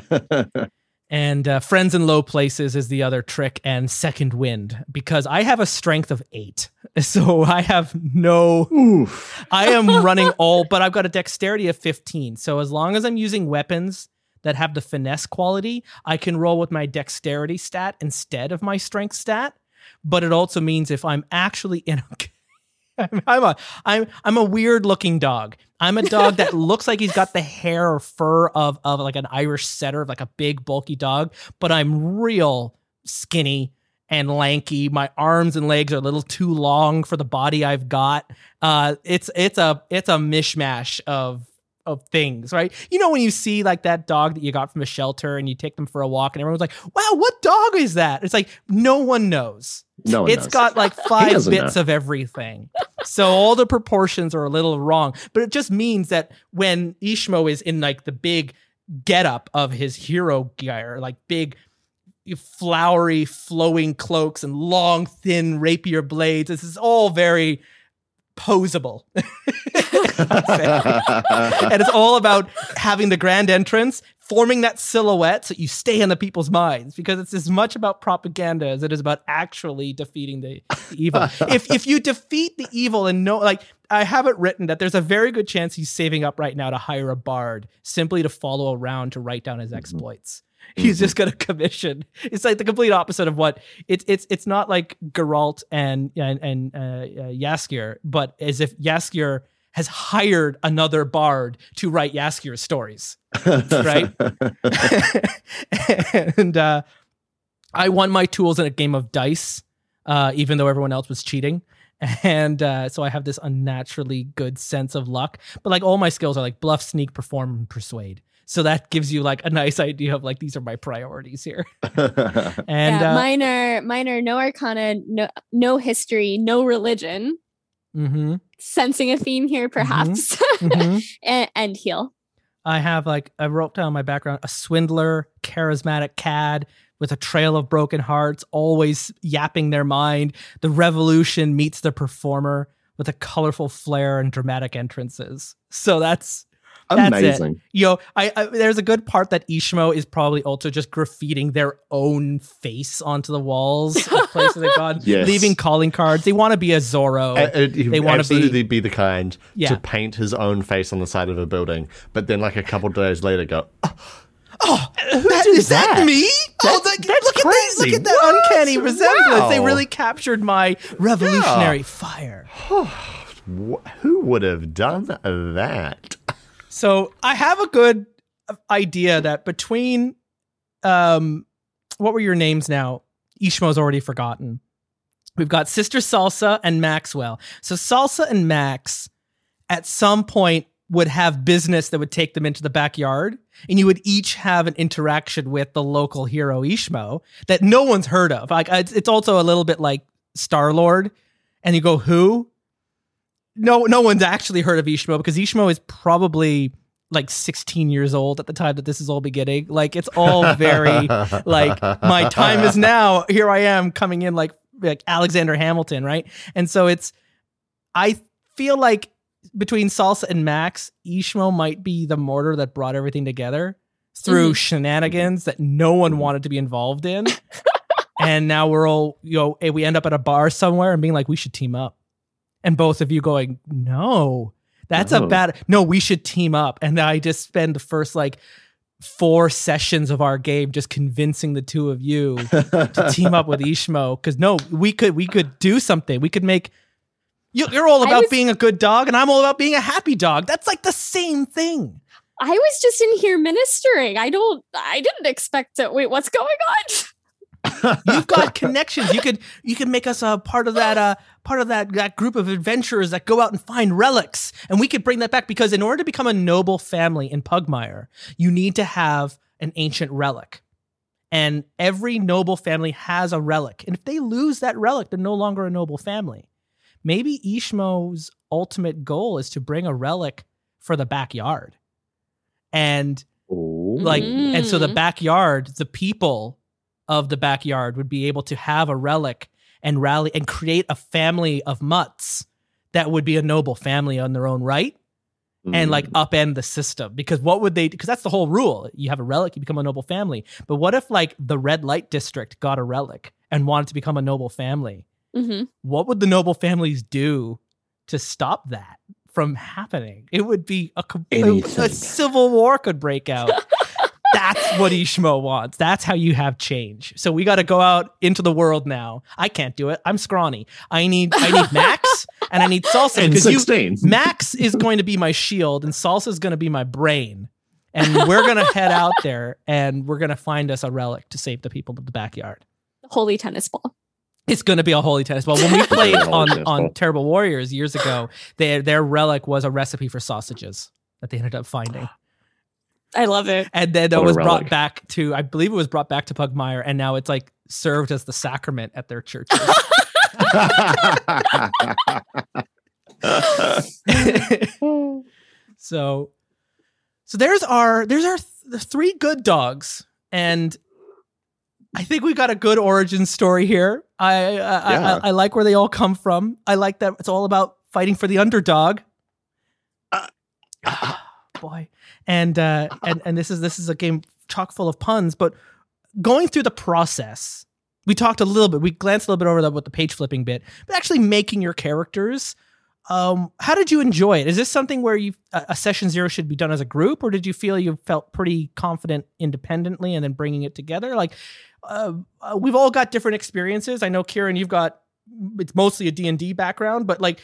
[SPEAKER 1] (laughs) and uh, friends in low places is the other trick and second wind because i have a strength of eight (laughs) so i have no Oof. i am running all but i've got a dexterity of 15 so as long as i'm using weapons that have the finesse quality, I can roll with my dexterity stat instead of my strength stat. But it also means if I'm actually in a (laughs) I'm a I'm I'm a weird looking dog. I'm a dog that (laughs) looks like he's got the hair or fur of of like an Irish setter, like a big bulky dog, but I'm real skinny and lanky. My arms and legs are a little too long for the body I've got. Uh, it's it's a it's a mishmash of of things, right? You know when you see like that dog that you got from a shelter and you take them for a walk and everyone's like, "Wow, what dog is that?" It's like no one knows.
[SPEAKER 4] No,
[SPEAKER 1] one it's
[SPEAKER 4] knows.
[SPEAKER 1] got like (laughs) five bits know. of everything, so all the proportions are a little wrong. But it just means that when Ishmo is in like the big getup of his hero gear, like big flowery, flowing cloaks and long, thin rapier blades. This is all very posable. (laughs) and it's all about having the grand entrance, forming that silhouette so you stay in the people's minds because it's as much about propaganda as it is about actually defeating the, the evil. (laughs) if if you defeat the evil and no like I have it written that there's a very good chance he's saving up right now to hire a bard simply to follow around to write down his mm-hmm. exploits. (laughs) He's just going to commission. It's like the complete opposite of what it's. It's it's not like Geralt and and and uh, uh, Jaskier, but as if Jaskier has hired another bard to write Jaskier's stories, right? (laughs) (laughs) and uh, I won my tools in a game of dice, uh, even though everyone else was cheating. And uh, so I have this unnaturally good sense of luck. But like all my skills are like bluff, sneak, perform, and persuade. So that gives you like a nice idea of like these are my priorities here. (laughs) and
[SPEAKER 2] yeah,
[SPEAKER 1] uh,
[SPEAKER 2] mine are mine are no arcana, no no history, no religion.
[SPEAKER 1] hmm
[SPEAKER 2] Sensing a theme here, perhaps, (laughs)
[SPEAKER 1] hmm
[SPEAKER 2] and, and heal.
[SPEAKER 1] I have like I wrote down my background: a swindler, charismatic cad with a trail of broken hearts, always yapping their mind. The revolution meets the performer with a colorful flair and dramatic entrances. So that's That's it.
[SPEAKER 4] Amazing.
[SPEAKER 1] yo. I, I there's a good part that Ishmo is probably also just graffitiing their own face onto the walls of (laughs) places they've gone,
[SPEAKER 4] Yes.
[SPEAKER 1] leaving calling cards. They want to be a Zorro.
[SPEAKER 3] Uh, uh,
[SPEAKER 1] They wanna be-
[SPEAKER 3] absolutely be, the kind
[SPEAKER 1] Yeah.
[SPEAKER 3] to paint his own face on the side of a building, but then like a couple days later go,
[SPEAKER 1] Oh, that,
[SPEAKER 3] did
[SPEAKER 1] is that,
[SPEAKER 3] that?
[SPEAKER 1] me? oh, that,
[SPEAKER 3] that's
[SPEAKER 1] look at these! Look at that
[SPEAKER 3] What?
[SPEAKER 1] uncanny resemblance. They really captured my revolutionary fire. (sighs)
[SPEAKER 3] "Who would have done that?"
[SPEAKER 1] So I have a good idea that between, um, what were your names now? Ishmo's already forgotten. We've got Sister Salsa and Maxwell. So Salsa and Max, at some point, would have business that would take them into the backyard, and you would each have an interaction with the local hero Ishmo that no one's heard of. Like it's, it's also a little bit like Star Lord, and you go who? No, no one's actually heard of Ishmo because Ishmo is probably like 16 years old at the time that this is all beginning. Like it's all very (laughs) like my time is now. Here I am coming in like like Alexander Hamilton, right? And so it's I feel like between Salsa and Max, Ishmo might be the mortar that brought everything together through
[SPEAKER 2] Mhm.
[SPEAKER 1] shenanigans that no one wanted to be involved in. (laughs) and now we're all, you know, we end up at a bar somewhere and being like, we should team up. And both of you going, no, that's a bad, no, we should team up. And I just spend the first like four sessions of our game just convincing the two of you (laughs) to team up with Ishmo because no, we could we could do something. We could make you, you're all about
[SPEAKER 2] was-
[SPEAKER 1] being a good dog, and I'm all about being a happy dog. That's like the same thing.
[SPEAKER 2] I was just in here ministering. I don't. I didn't expect it. Wait, what's going on?
[SPEAKER 1] You've got connections. You could you could make us a part of that uh part of that that group of adventurers that go out and find relics, and we could bring that back because in order to become a noble family in Pugmire, you need to have an ancient relic. And every noble family has a relic. And if they lose that relic, they're no longer a noble family. Maybe Ishmo's ultimate goal is to bring a relic for the backyard. And
[SPEAKER 4] Ooh.
[SPEAKER 1] like and so the
[SPEAKER 2] Mm.
[SPEAKER 1] backyard the people of the backyard would be able to have a relic and rally and create a family of mutts that would be a noble family on their own right and like
[SPEAKER 4] Mm.
[SPEAKER 1] upend the system because what would they because that's the whole rule you have a relic you become a noble family but what if like the red light district got a relic and wanted to become a noble family
[SPEAKER 2] hmm
[SPEAKER 1] what would the noble families do to stop that from happening? It would be a, com- a, a civil war could break out. (laughs) That's what Ishmo wants. That's how you have change. So we got to go out into the world now. I can't do it. I'm scrawny. I need I need Max (laughs) and I need Salsa
[SPEAKER 4] and
[SPEAKER 1] because you Max is going to be my shield and Salsa is going to be my brain. And we're going (laughs) to head out there and we're going to find us a relic to save the people of the backyard.
[SPEAKER 2] Holy tennis ball.
[SPEAKER 1] It's going to be a holy tennis ball. When we (laughs) played on on. Terrible Warriors years ago, their their relic was a recipe for sausages that they ended up finding,
[SPEAKER 2] I love it.
[SPEAKER 1] and then that
[SPEAKER 4] What a
[SPEAKER 1] was brought back to I believe it was brought back to Pugmire, and now it's like served as the sacrament at their churches. (laughs) (laughs) so, so there's our there's our th- the three good dogs, and I think we got a good origin story here. I I,
[SPEAKER 4] Yeah.
[SPEAKER 1] I I like where they all come from. I like that it's all about fighting for the underdog.
[SPEAKER 4] Uh, (sighs)
[SPEAKER 1] Boy, and uh, and and this is this is a game chock full of puns. But going through the process, we talked a little bit. We glanced a little bit over that with the page flipping bit, but actually making your characters. Um, how did you enjoy it? Is this something where you a session zero should be done as a group, or did you feel you felt pretty confident independently and then bringing it together? Like, uh, uh, we've all got different experiences. I know Kieran, you've got it's mostly a D and D background, but like,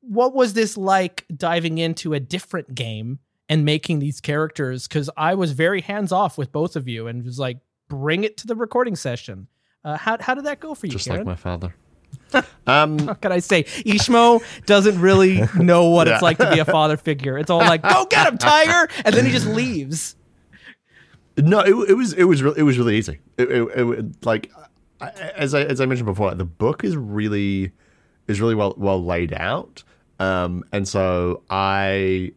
[SPEAKER 1] what was this like diving into a different game and making these characters? Because I was very hands off with both of you and was like, bring it to the recording session. Uh, how how did that go for you,
[SPEAKER 3] Just
[SPEAKER 1] Kieran?
[SPEAKER 3] like my father. (laughs) um,
[SPEAKER 1] what can I say? Ishmo doesn't really (laughs) know what it's like to be a father figure. It's all like, "Go get him, (laughs) Tiger," and then he just leaves.
[SPEAKER 3] No, it, it was it was really it was really easy. It, it, it- like I- as I as I mentioned before, the book is really is really well well laid out, um, and so I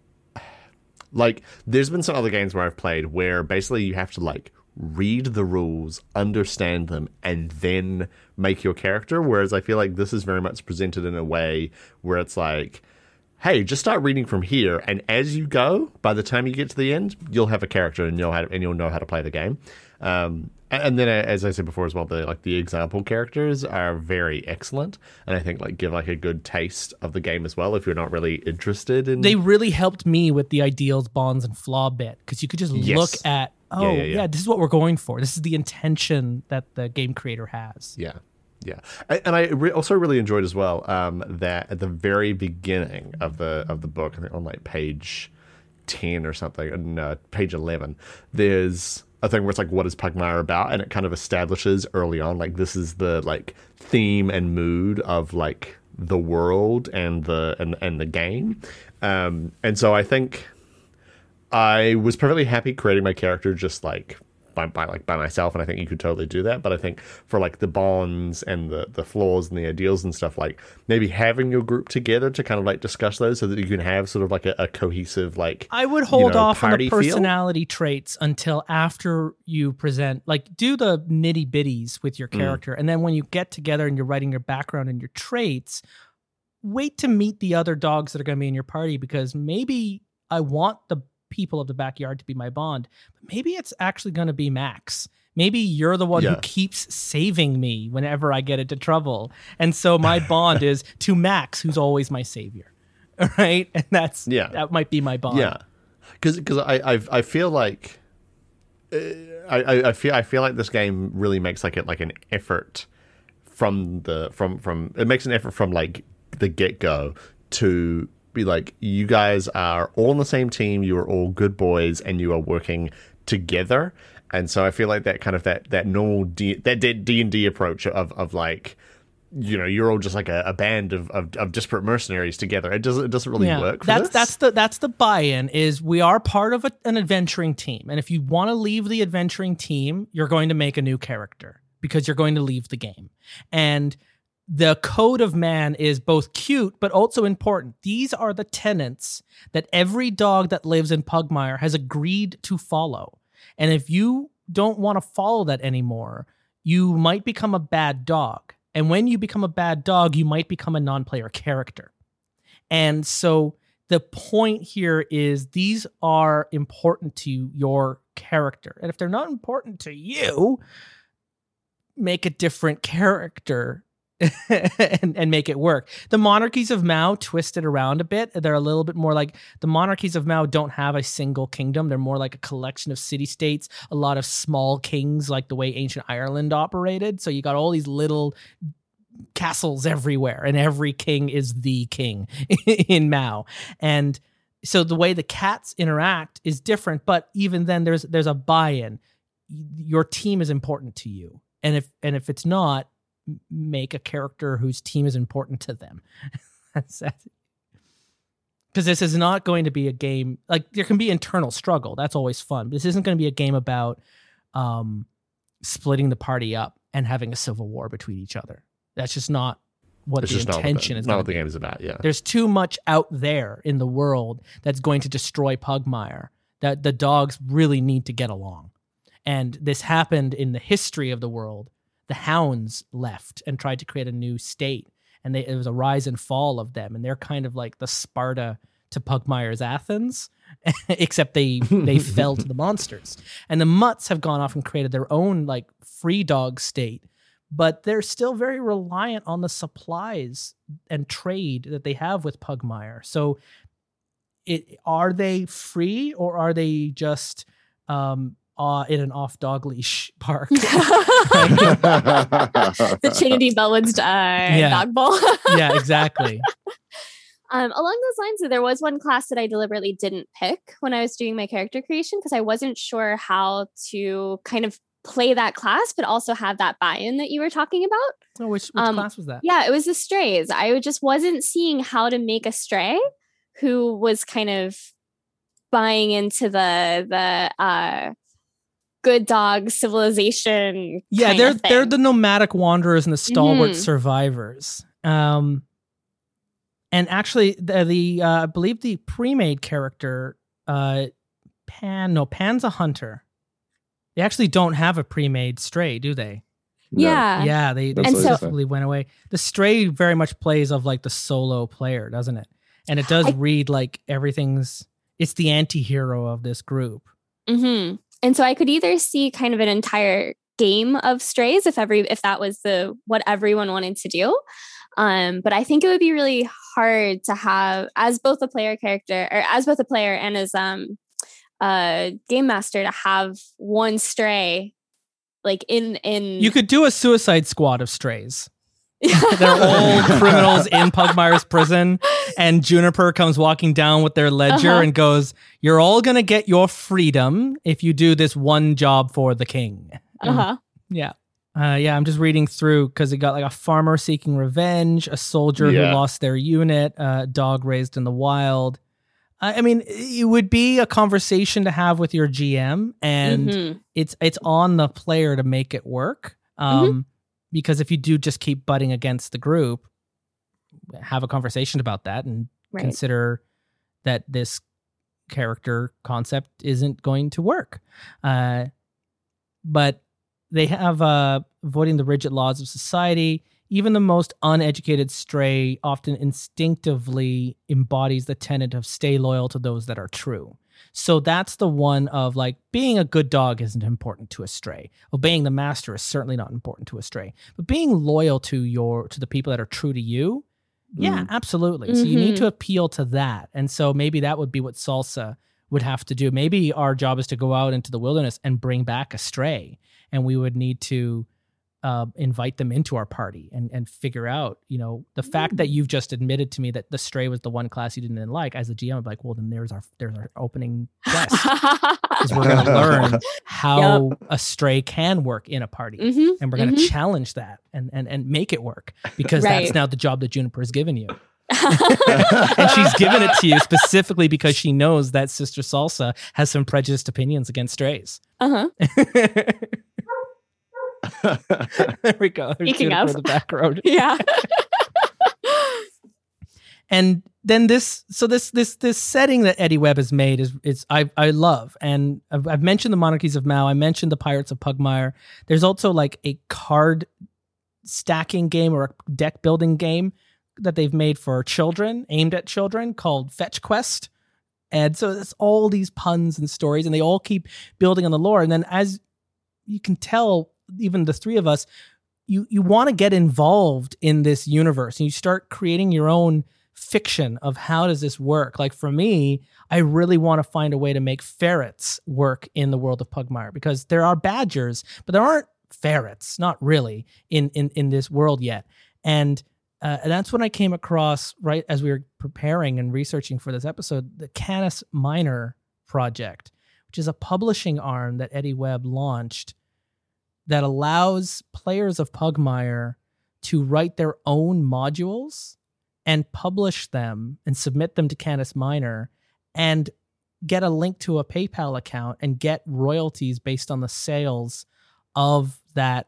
[SPEAKER 3] like there's been some other games where I've played where basically you have to like read the rules, understand them, and then make your character. Whereas I feel like this is very much presented in a way where it's like hey, just start reading from here, and as you go, by the time you get to the end, you'll have a character and you'll have, and you'll know how to play the game. Um, and then, uh, as I said before as well, the like the example characters are very excellent, and I think like give like a good taste of the game as well if you're not really interested in.
[SPEAKER 1] They really helped me with the ideals, bonds, and flaw bit because you could just
[SPEAKER 3] Yes.
[SPEAKER 1] look at, oh
[SPEAKER 3] Yeah,
[SPEAKER 1] yeah,
[SPEAKER 3] yeah, yeah.
[SPEAKER 1] this is what we're going for. This is the intention that the game creator has.
[SPEAKER 3] Yeah. Yeah, and I re- also really enjoyed as well um, that at the very beginning of the of the book, I think on like page ten or something, and uh, page eleven, there's a thing where it's like, "What is Pugmire about?" and it kind of establishes early on, like this is the like theme and mood of like the world and the and and the game, um, and so I think I was perfectly happy creating my character just like by, by like by myself, and I think you could totally do that. But I think for like the bonds and the the flaws and the ideals and stuff, like maybe having your group together to kind of like discuss those, so that you can have sort of like a, a cohesive like.
[SPEAKER 1] I would hold
[SPEAKER 3] know,
[SPEAKER 1] off on the
[SPEAKER 3] party feel?
[SPEAKER 1] personality traits until after you present, like, do the nitty bitties with your
[SPEAKER 3] Mm.
[SPEAKER 1] character. And then when you get together and you're writing your background and your traits, wait to meet the other dogs that are going to be in your party because maybe I want the people of the backyard to be my bond, but maybe it's actually going to be Max. Maybe you're the one who keeps saving me whenever I get into trouble. And so my (laughs) bond is to Max, who's always my savior. (laughs) Right? And that's,
[SPEAKER 3] Yeah.
[SPEAKER 1] that might be my bond.
[SPEAKER 3] Yeah, because I, I I feel like uh, I, I I feel I feel like this game really makes like it like an effort from the from from it makes an effort from like the get go to be like you guys are all on the same team you are all good boys and you are working together. And so I feel like that kind of that that normal D, that D and D approach of of like you know you're all just like a, a band of, of, of disparate mercenaries together. It doesn't it doesn't really work for
[SPEAKER 1] that's
[SPEAKER 3] this.
[SPEAKER 1] that's the that's the buy-in is we are part of a, an adventuring team. And if you want to leave the adventuring team you're going to make a new character because you're going to leave the game. And the code of man is both cute but also important. These are the tenets that every dog that lives in pugmire has agreed to follow. And if you don't want to follow that anymore you might become a bad dog. And when you become a bad dog you might become a non-player character. And so the point here is these are important to your character. And if they're not important to you, make a different character (laughs) and, and make it work. The monarchies of Mau twisted around a bit. They're a little bit more like the monarchies of Mau don't have a single kingdom. They're more like a collection of city states, a lot of small kings, like the way ancient Ireland operated. So you got all these little castles everywhere and every king is the king (laughs) in Mau. And so the way the cats interact is different, but even then there's there's a buy-in. Your team is important to you. And if and if it's not, make a character whose team is important to them. (laughs) That's because this is not going to be a game like there can be internal struggle. That's always fun. This isn't going to be a game about um, splitting the party up and having a civil war between each other. That's just not what
[SPEAKER 3] it's
[SPEAKER 1] the
[SPEAKER 3] just not
[SPEAKER 1] intention is.
[SPEAKER 3] not what the game is about yeah
[SPEAKER 1] There's too much out there in the world that's going to destroy Pugmire that the dogs really need to get along. and this happened in the history of the world. The hounds left and tried to create a new state, and they, it was a rise and fall of them, and they're kind of like the Sparta to Pugmire's Athens, (laughs) except they they (laughs) fell to the monsters. And the Mutts have gone off and created their own like free dog state, but they're still very reliant on the supplies and trade that they have with Pugmire. So, it are they free or are they just um, uh, in an off dog leash (laughs) park? (laughs)
[SPEAKER 2] the Trinity Bellwoods uh,
[SPEAKER 1] Yeah.
[SPEAKER 2] dog bowl. (laughs)
[SPEAKER 1] yeah, exactly.
[SPEAKER 2] Um, along those lines, there was one class that I deliberately didn't pick when I was doing my character creation because I wasn't sure how to kind of play that class, but also have that buy-in that you were talking about.
[SPEAKER 1] Oh, which which
[SPEAKER 2] Um,
[SPEAKER 1] class was that?
[SPEAKER 2] Yeah, it was the strays. I just wasn't seeing how to make a stray who was kind of buying into the the uh good dog civilization.
[SPEAKER 1] Yeah, they're they're the nomadic wanderers and the stalwart
[SPEAKER 2] Mhm.
[SPEAKER 1] survivors. Um, and actually, the, the uh, I believe the pre-made character, uh, Pan, no, Pan's a hunter. They actually don't have a pre-made stray, do they?
[SPEAKER 4] No.
[SPEAKER 2] yeah.
[SPEAKER 1] yeah, they, they
[SPEAKER 4] That's
[SPEAKER 2] what
[SPEAKER 1] went away. The stray very much plays of like the solo player, doesn't it? And it does
[SPEAKER 2] I-
[SPEAKER 1] read like everything's. It's the anti-hero of this group.
[SPEAKER 2] hmm And so I could either see kind of an entire game of strays if every if that was the what everyone wanted to do. Um, but I think it would be really hard to have as both a player character or as both a player and as um a game master to have one stray like in in
[SPEAKER 1] You could do a Suicide Squad of strays. They're all (laughs) criminals in Pugmire's prison, and Juniper comes walking down with their ledger
[SPEAKER 2] Uh-huh.
[SPEAKER 1] and goes, "You're all gonna get your freedom if you do this one job for the king."
[SPEAKER 2] Uh-huh.
[SPEAKER 1] Yeah, uh, yeah. I'm just reading through because it got like a farmer seeking revenge, a soldier
[SPEAKER 4] Yeah.
[SPEAKER 1] who lost their unit, a dog raised in the wild. I I mean, it would be a conversation to have with your GM, and
[SPEAKER 2] Mhm.
[SPEAKER 1] it's it's on the player to make it work. Um, because if you do just keep butting against the group, have a conversation about that and
[SPEAKER 2] Right.
[SPEAKER 1] consider that this character concept isn't going to work. Uh, but they have uh, avoiding the rigid laws of society. Even the most uneducated stray often instinctively embodies the tenet of stay loyal to those that are true. So that's the one of like being a good dog isn't important to a stray. Obeying the master is certainly not important to a stray. But being loyal to your to the people that are true to you, yeah, mm. absolutely. So you need to mm-hmm. appeal to that. And so maybe that would be what salsa would have to do. Maybe our job is to go out into the wilderness and bring back a stray, and we would need to uh, invite them into our party and and figure out, you know, the fact that you've just admitted to me that the stray was the one class you didn't like. As a GM, I'm like, well, then there's our there's our opening quest because (laughs) we're going to learn how a stray can work in a party.
[SPEAKER 2] Mhm.
[SPEAKER 1] And we're going to
[SPEAKER 2] Mhm.
[SPEAKER 1] challenge that and, and, and make it work because
[SPEAKER 2] Right.
[SPEAKER 1] that's now the job that Juniper has given you (laughs) and she's given it to you specifically because she knows that Sister Salsa has some prejudiced opinions against strays.
[SPEAKER 2] uh-huh. (laughs)
[SPEAKER 1] there we go. There's
[SPEAKER 2] Speaking of.
[SPEAKER 1] in the back road. (laughs)
[SPEAKER 2] Yeah. (laughs)
[SPEAKER 1] And then this, so this this this setting that Eddy Webb has made is is I I love, and I've, I've mentioned the monarchies of Mau. I mentioned the Pirates of Pugmire. There's also like a card stacking game or a deck building game that they've made for children, aimed at children, called Fetch Quest. And so it's all these puns and stories, and they all keep building on the lore. And then, as you can tell, even the three of us, you you want to get involved in this universe, and you start creating your own fiction of how does this work. Like for me, I really want to find a way to make ferrets work in the world of Pugmire because there are badgers, but there aren't ferrets, not really in in in this world yet. And uh, and that's when I came across right as we were preparing and researching for this episode the Canis Minor project, which is a publishing arm that Eddy Webb launched that allows players of Pugmire to write their own modules and publish them and submit them to Canis Minor and get a link to a PayPal account and get royalties based on the sales of that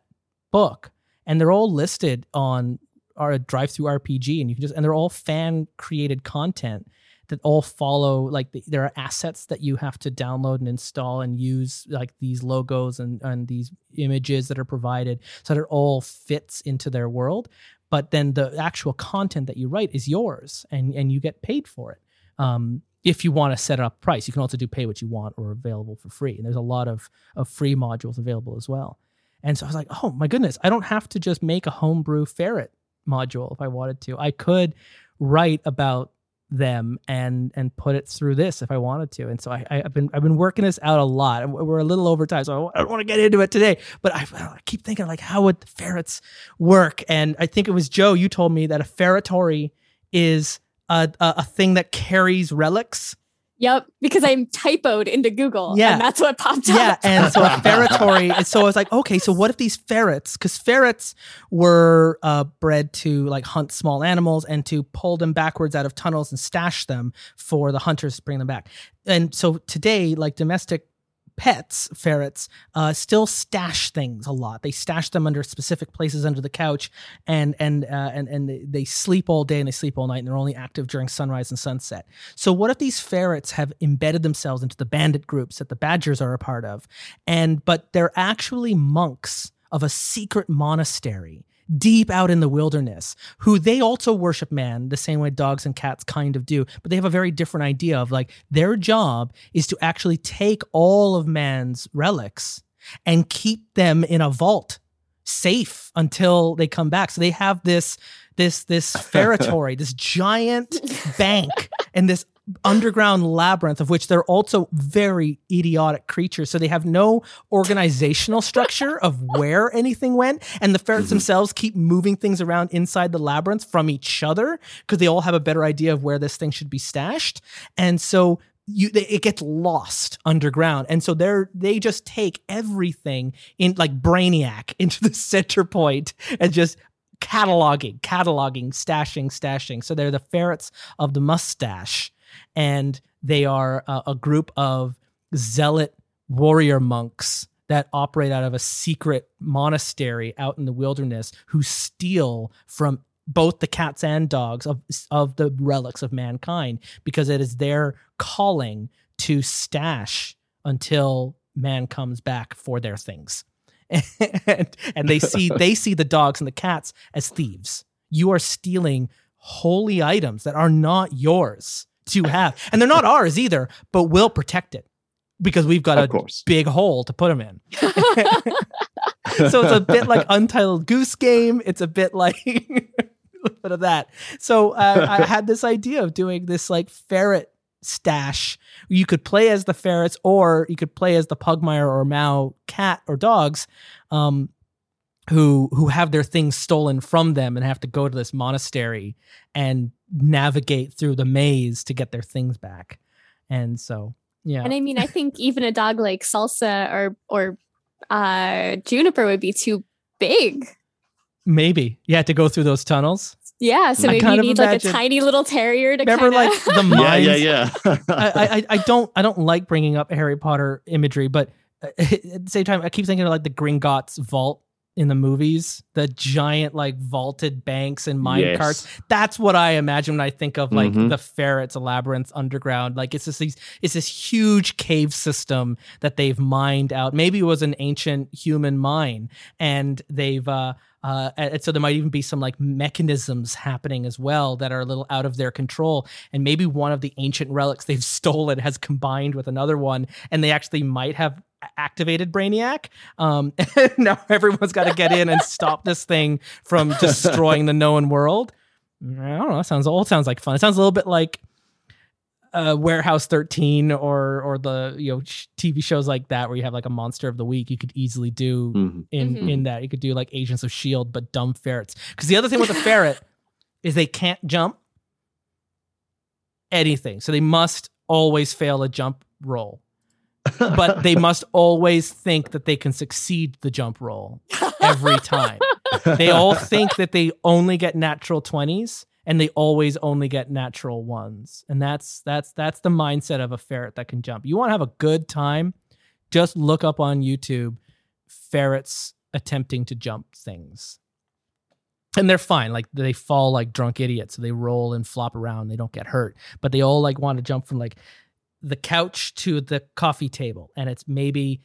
[SPEAKER 1] book. And they're all listed on our DriveThruRPG and you can just and they're all fan created content that all follow like the, there are assets that you have to download and install and use like these logos and and these images that are provided so that it all fits into their world. But then the actual content that you write is yours and and you get paid for it um, if you want to set up price. You can also do pay what you want or available for free and there's a lot of of free modules available as well. And so i was like oh my goodness i don't have to just make a homebrew ferret module if i wanted to. I could write about them and and put it through this if I wanted to. And so I, I've been I've been working this out a lot. We're a little over time, so I don't want to get into it today. But I, I keep thinking like, how would the ferrets work? And I think it was Joe. You told me that a ferretory is a, a, a thing that carries relics.
[SPEAKER 2] Yep, because I'm typoed into Google.
[SPEAKER 1] Yeah.
[SPEAKER 2] And that's what popped up.
[SPEAKER 1] Yeah, and so a (laughs) ferretory. and so I was like, okay, so what if these ferrets? Because ferrets were uh, bred to like hunt small animals and to pull them backwards out of tunnels and stash them for the hunters to bring them back. And so today, like domestic pets, ferrets, uh, still stash things a lot. They stash them under specific places under the couch, and and uh, and and they- sleep all day and they sleep all night, and they're only active during sunrise and sunset. So what if these ferrets have embedded themselves into the bandit groups that the badgers are a part of, and but they're actually monks of a secret monastery deep out in the wilderness who they also worship man the same way dogs and cats kind of do but they have a very different idea of like their job is to actually take all of man's relics and keep them in a vault safe until they come back. So they have this this this (laughs) ferretory this giant bank and this underground labyrinth of which they're also very idiotic creatures. So they have no organizational structure of where anything went. And the ferrets mm-hmm. themselves keep moving things around inside the labyrinth from each other because they all have a better idea of where this thing should be stashed. And so you they, it gets lost underground. And so they're they just take everything in like brainiac (laughs) into the center point and just cataloging cataloging stashing stashing. So they're the ferrets of the mustache and they are a, a group of zealot warrior monks that operate out of a secret monastery out in the wilderness who steal from both the cats and dogs of of the relics of mankind because it is their calling to stash until man comes back for their things. (laughs) And, and they see (laughs) they see the dogs and the cats as thieves. You are stealing holy items that are not yours to have and they're not ours either but we'll protect it because we've got
[SPEAKER 4] Of
[SPEAKER 1] a
[SPEAKER 4] course.
[SPEAKER 1] big hole to put them in (laughs) so it's a bit like Untitled Goose Game. It's a bit like (laughs) a little bit of that. So uh, I had this idea of doing this like ferret stash. You could play as the ferrets, or you could play as the Pugmire or Mau cat or dogs, um, who who have their things stolen from them and have to go to this monastery and navigate through the maze to get their things back. And so, yeah,
[SPEAKER 2] And I mean, I think even a dog like Salsa or or uh, Juniper would be too big.
[SPEAKER 1] maybe you had to go through those tunnels.
[SPEAKER 2] Yeah, so
[SPEAKER 1] I
[SPEAKER 2] maybe
[SPEAKER 1] kind
[SPEAKER 2] you
[SPEAKER 1] of
[SPEAKER 2] need like a tiny little terrier to
[SPEAKER 1] Remember,
[SPEAKER 2] kinda...
[SPEAKER 1] like the
[SPEAKER 4] Yeah, (laughs)
[SPEAKER 1] mines
[SPEAKER 4] yeah, yeah.
[SPEAKER 1] I, I I don't I don't like bringing up Harry Potter imagery, but uh, (laughs) at the same time, I keep thinking of like the Gringotts vault in the movies, the giant like vaulted banks and mine
[SPEAKER 4] Yes.
[SPEAKER 1] carts. That's what I imagine when I think of like
[SPEAKER 4] Mhm.
[SPEAKER 1] the ferrets a labyrinth underground. Like it's just these it's this huge cave system that they've mined out. Maybe it was an ancient human mine, and they've uh uh, and so there might even be some like mechanisms happening as well that are a little out of their control. And maybe one of the ancient relics they've (laughs) stolen has combined with another one, and they actually might have activated Brainiac. Um, (laughs) and now everyone's got to get in and stop this thing from destroying the known world. I don't know. It sounds old. sounds like fun. It sounds a little bit like uh, Warehouse 13 or or the you know sh- TV shows like that where you have like a monster of the week. You could easily do
[SPEAKER 4] Mhm.
[SPEAKER 1] in
[SPEAKER 2] Mhm.
[SPEAKER 1] in that. You could do like Agents of Shield, but dumb ferrets. Because the other thing with a ferret (laughs) is they can't jump anything, so they must always fail a jump roll. But they (laughs) must always think that they can succeed the jump roll every time. they all think that they only get natural 20s and they always only get natural ones. And that's that's that's the mindset of a ferret that can jump. You want to have a good time, just look up on YouTube ferrets attempting to jump things. and they're fine. Like they fall like drunk idiots. So they roll and flop around. They don't get hurt, but they all like want to jump from like the couch to the coffee table, and it's maybe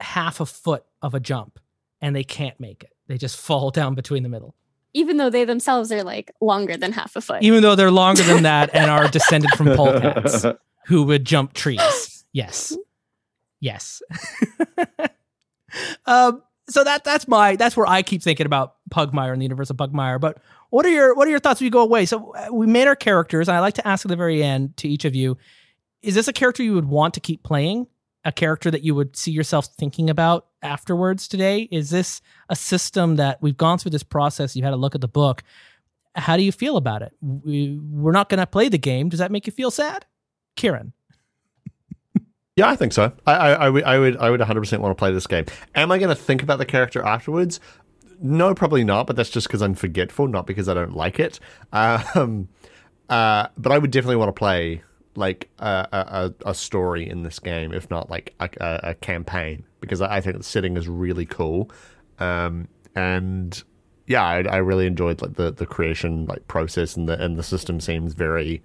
[SPEAKER 1] half a foot of a jump, and they can't make it. They just (laughs) fall down between the middle,
[SPEAKER 2] Even though they themselves are like longer than half a foot.
[SPEAKER 1] even though they're longer than that and are (laughs) descended from polecats (laughs) who would jump trees. Yes, yes. um, so that that's my that's where I keep thinking about Pugmire and the universe of Pugmire. But what are your what are your thoughts when you go away? So uh, we made our characters, and I like to ask at the very end to each of you: Is this a character you would want to keep playing? A character that you would see yourself thinking about afterwards today? Is this a system that we've gone through this process? You had a look at the book. How do you feel about it? We, we're not going to play the game. Does that make you feel sad, Kieran? (laughs)
[SPEAKER 3] Yeah, I think so. I, I, I would, I would, I would 100% want to play this game. Am I going to think about the character afterwards? No, probably not. But that's just because I'm forgetful, not because I don't like it. Um, uh, but I would definitely want to play like a, a, a story in this game, if not like a, a, a campaign, because I, I think the setting is really cool. Um, and yeah, I, I really enjoyed like the, the creation like process, and the and the system seems very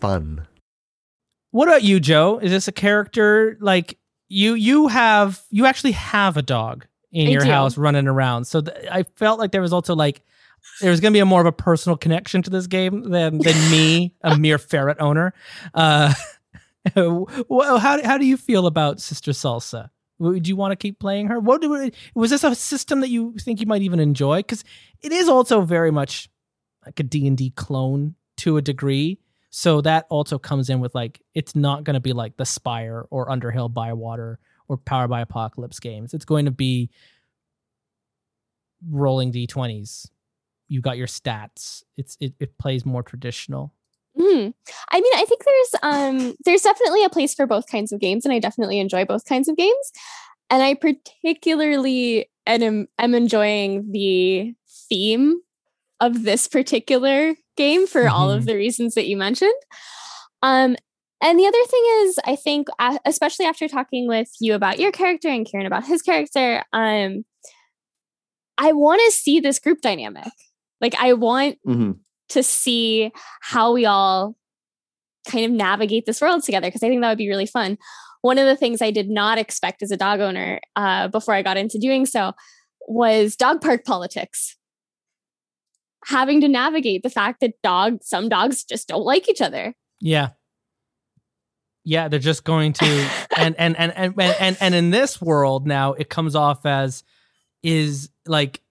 [SPEAKER 3] fun.
[SPEAKER 1] What about you, Joe? Is this a character like you? You have you actually have a dog in
[SPEAKER 2] I
[SPEAKER 1] your
[SPEAKER 2] do.
[SPEAKER 1] house running around. So th- I felt like there was also like there was going to be a more of a personal connection to this game than than me, (laughs) a mere ferret owner. Uh, (laughs) well, how how do you feel about Sister Salsa? Would you want to keep playing her? What do- was this a system that you think you might even enjoy? Because it is also very much like a D and D clone to a degree. So that also comes in with like it's not going to be like the Spire or Underhill Bywater or Power by Apocalypse games. It's going to be rolling d20s. You got your stats. It's it, it plays more traditional.
[SPEAKER 2] Mhm. I mean, I think there's um there's definitely a place for both kinds of games, and I definitely enjoy both kinds of games. And I particularly am, am enjoying the theme of this particular game for all of
[SPEAKER 1] Mhm.
[SPEAKER 2] the reasons that you mentioned. Um, and the other thing is, I think, especially after talking with you about your character and Kieran about his character, um, I want to see this group dynamic. Like, I want
[SPEAKER 4] Mhm.
[SPEAKER 2] to see how we all kind of navigate this world together because I think that would be really fun. One of the things I did not expect as a dog owner uh, before I got into doing so was dog park politics. Having to navigate the fact that dog some dogs just don't like each other.
[SPEAKER 1] Yeah. Yeah, they're just going to and (laughs) and and and and and, and in this world now it comes off as is like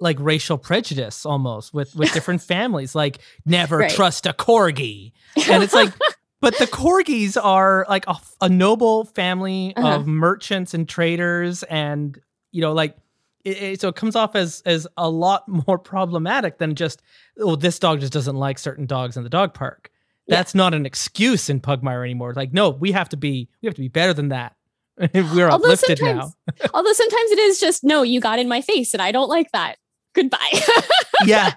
[SPEAKER 1] like racial prejudice almost with with different families like never
[SPEAKER 2] Right.
[SPEAKER 1] trust a corgi and it's like (laughs) but the corgis are like a, a noble family
[SPEAKER 2] Uh-huh.
[SPEAKER 1] of merchants and traders and you know like it, it- so it comes off as as a lot (laughs) more problematic than just oh this dog just doesn't like certain dogs in the dog park
[SPEAKER 2] Yeah.
[SPEAKER 1] that's not an excuse in pugmire anymore like no we have to be we have to be better than that (laughs) we're
[SPEAKER 2] Although
[SPEAKER 1] uplifted now
[SPEAKER 2] Although sometimes it is just no, you got in my face and I don't like that. Goodbye. (laughs)
[SPEAKER 1] yeah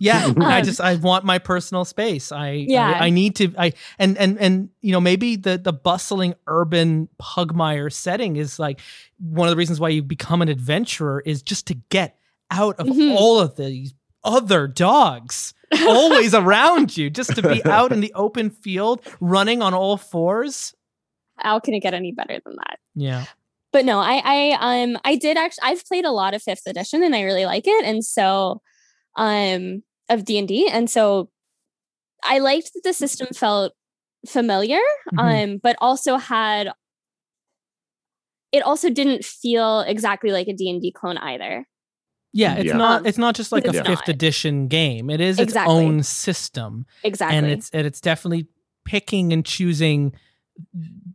[SPEAKER 1] yeah (laughs) i
[SPEAKER 2] Um,
[SPEAKER 1] just i want my personal space i
[SPEAKER 2] Yeah.
[SPEAKER 1] I, I need to i and and and you know maybe the the bustling urban pugmire setting is like one of the reasons why you become an adventurer is just to get out of
[SPEAKER 2] Mhm.
[SPEAKER 1] all of these other dogs always (laughs) around you just to be out in the open field running on all fours
[SPEAKER 2] How can it get any better than that?
[SPEAKER 1] yeah
[SPEAKER 2] but no, I I um I did actually I've played a lot of fifth edition and I really like it. And so um of D and D. And so I liked that the system felt familiar,
[SPEAKER 1] Mhm.
[SPEAKER 2] um, but also had it also didn't feel exactly like a D&D clone either.
[SPEAKER 1] yeah it's
[SPEAKER 3] Yeah.
[SPEAKER 1] not it's not just like a
[SPEAKER 2] it's
[SPEAKER 1] fifth edition game it is its own system
[SPEAKER 2] Exactly.
[SPEAKER 1] and it's and it's definitely picking and choosing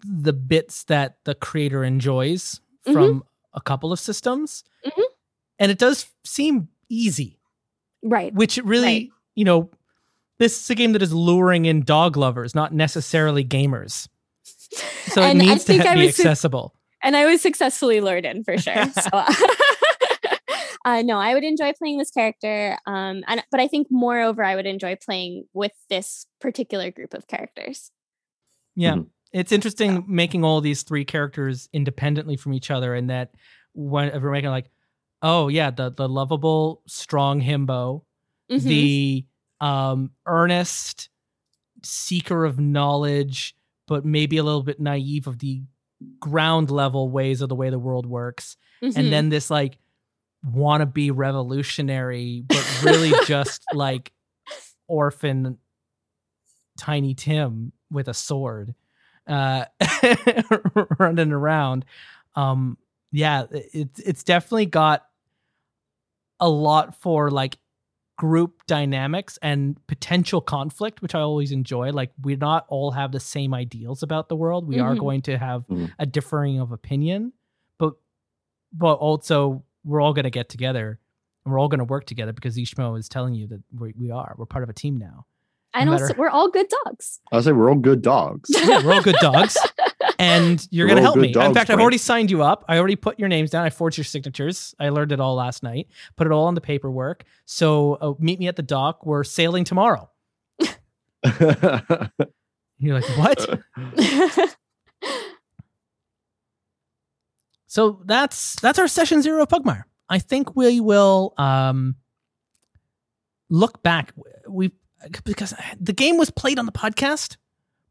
[SPEAKER 1] the bits that the creator enjoys
[SPEAKER 2] Mhm.
[SPEAKER 1] from a couple of systems
[SPEAKER 2] Mhm.
[SPEAKER 1] and it does seem easy
[SPEAKER 2] right.
[SPEAKER 1] which really
[SPEAKER 2] Right.
[SPEAKER 1] you know this is a game that is luring in dog lovers not necessarily gamers so
[SPEAKER 2] And
[SPEAKER 1] it
[SPEAKER 2] I
[SPEAKER 1] needs to
[SPEAKER 2] think
[SPEAKER 1] ha-
[SPEAKER 2] I
[SPEAKER 1] be
[SPEAKER 2] was su-
[SPEAKER 1] accessible
[SPEAKER 2] and I was successfully lured in for sure. (laughs) So, (laughs) uh, no, I would enjoy playing this character, um, and but I think moreover, I would enjoy playing with this particular group of characters.
[SPEAKER 1] Yeah.
[SPEAKER 4] Mhm.
[SPEAKER 1] It's interesting making all these three characters independently from each other and that when if we're making like Oh yeah, the the lovable, strong himbo,
[SPEAKER 2] Mhm.
[SPEAKER 1] the um earnest seeker of knowledge, but maybe a little bit naive of the ground level ways of the way the world works.
[SPEAKER 2] Mhm.
[SPEAKER 1] And then this like wannabe revolutionary, but really (laughs) just like orphan tiny Tim with a sword uh (laughs) running around. Um yeah, it's it's definitely got a lot for like group dynamics and potential conflict, which I always enjoy. Like we not all have the same ideals about the world. We are
[SPEAKER 2] Mhm.
[SPEAKER 1] going to have
[SPEAKER 4] Mhm.
[SPEAKER 1] a differing of opinion, but but also we're all going to get together and we're all going to work together because Ishmo is telling you that we, we are. We're part of a team now.
[SPEAKER 2] And
[SPEAKER 1] no
[SPEAKER 2] also,
[SPEAKER 1] matter-
[SPEAKER 2] we're all good dogs.
[SPEAKER 4] I say we're all good dogs. (laughs)
[SPEAKER 1] Yeah, we're all good dogs. (laughs) And you're
[SPEAKER 4] We're
[SPEAKER 1] going to help
[SPEAKER 4] good
[SPEAKER 1] me. In
[SPEAKER 4] dogs,
[SPEAKER 1] fact, I've already signed you up. I already put your names down. I forged your signatures. I learned it all last night. Put it all on the paperwork. So uh, meet me at the dock. We're sailing tomorrow. (laughs) You're like, what? So that's that's our session zero of Pugmire. I think we will um look back. We because the game was played on the podcast,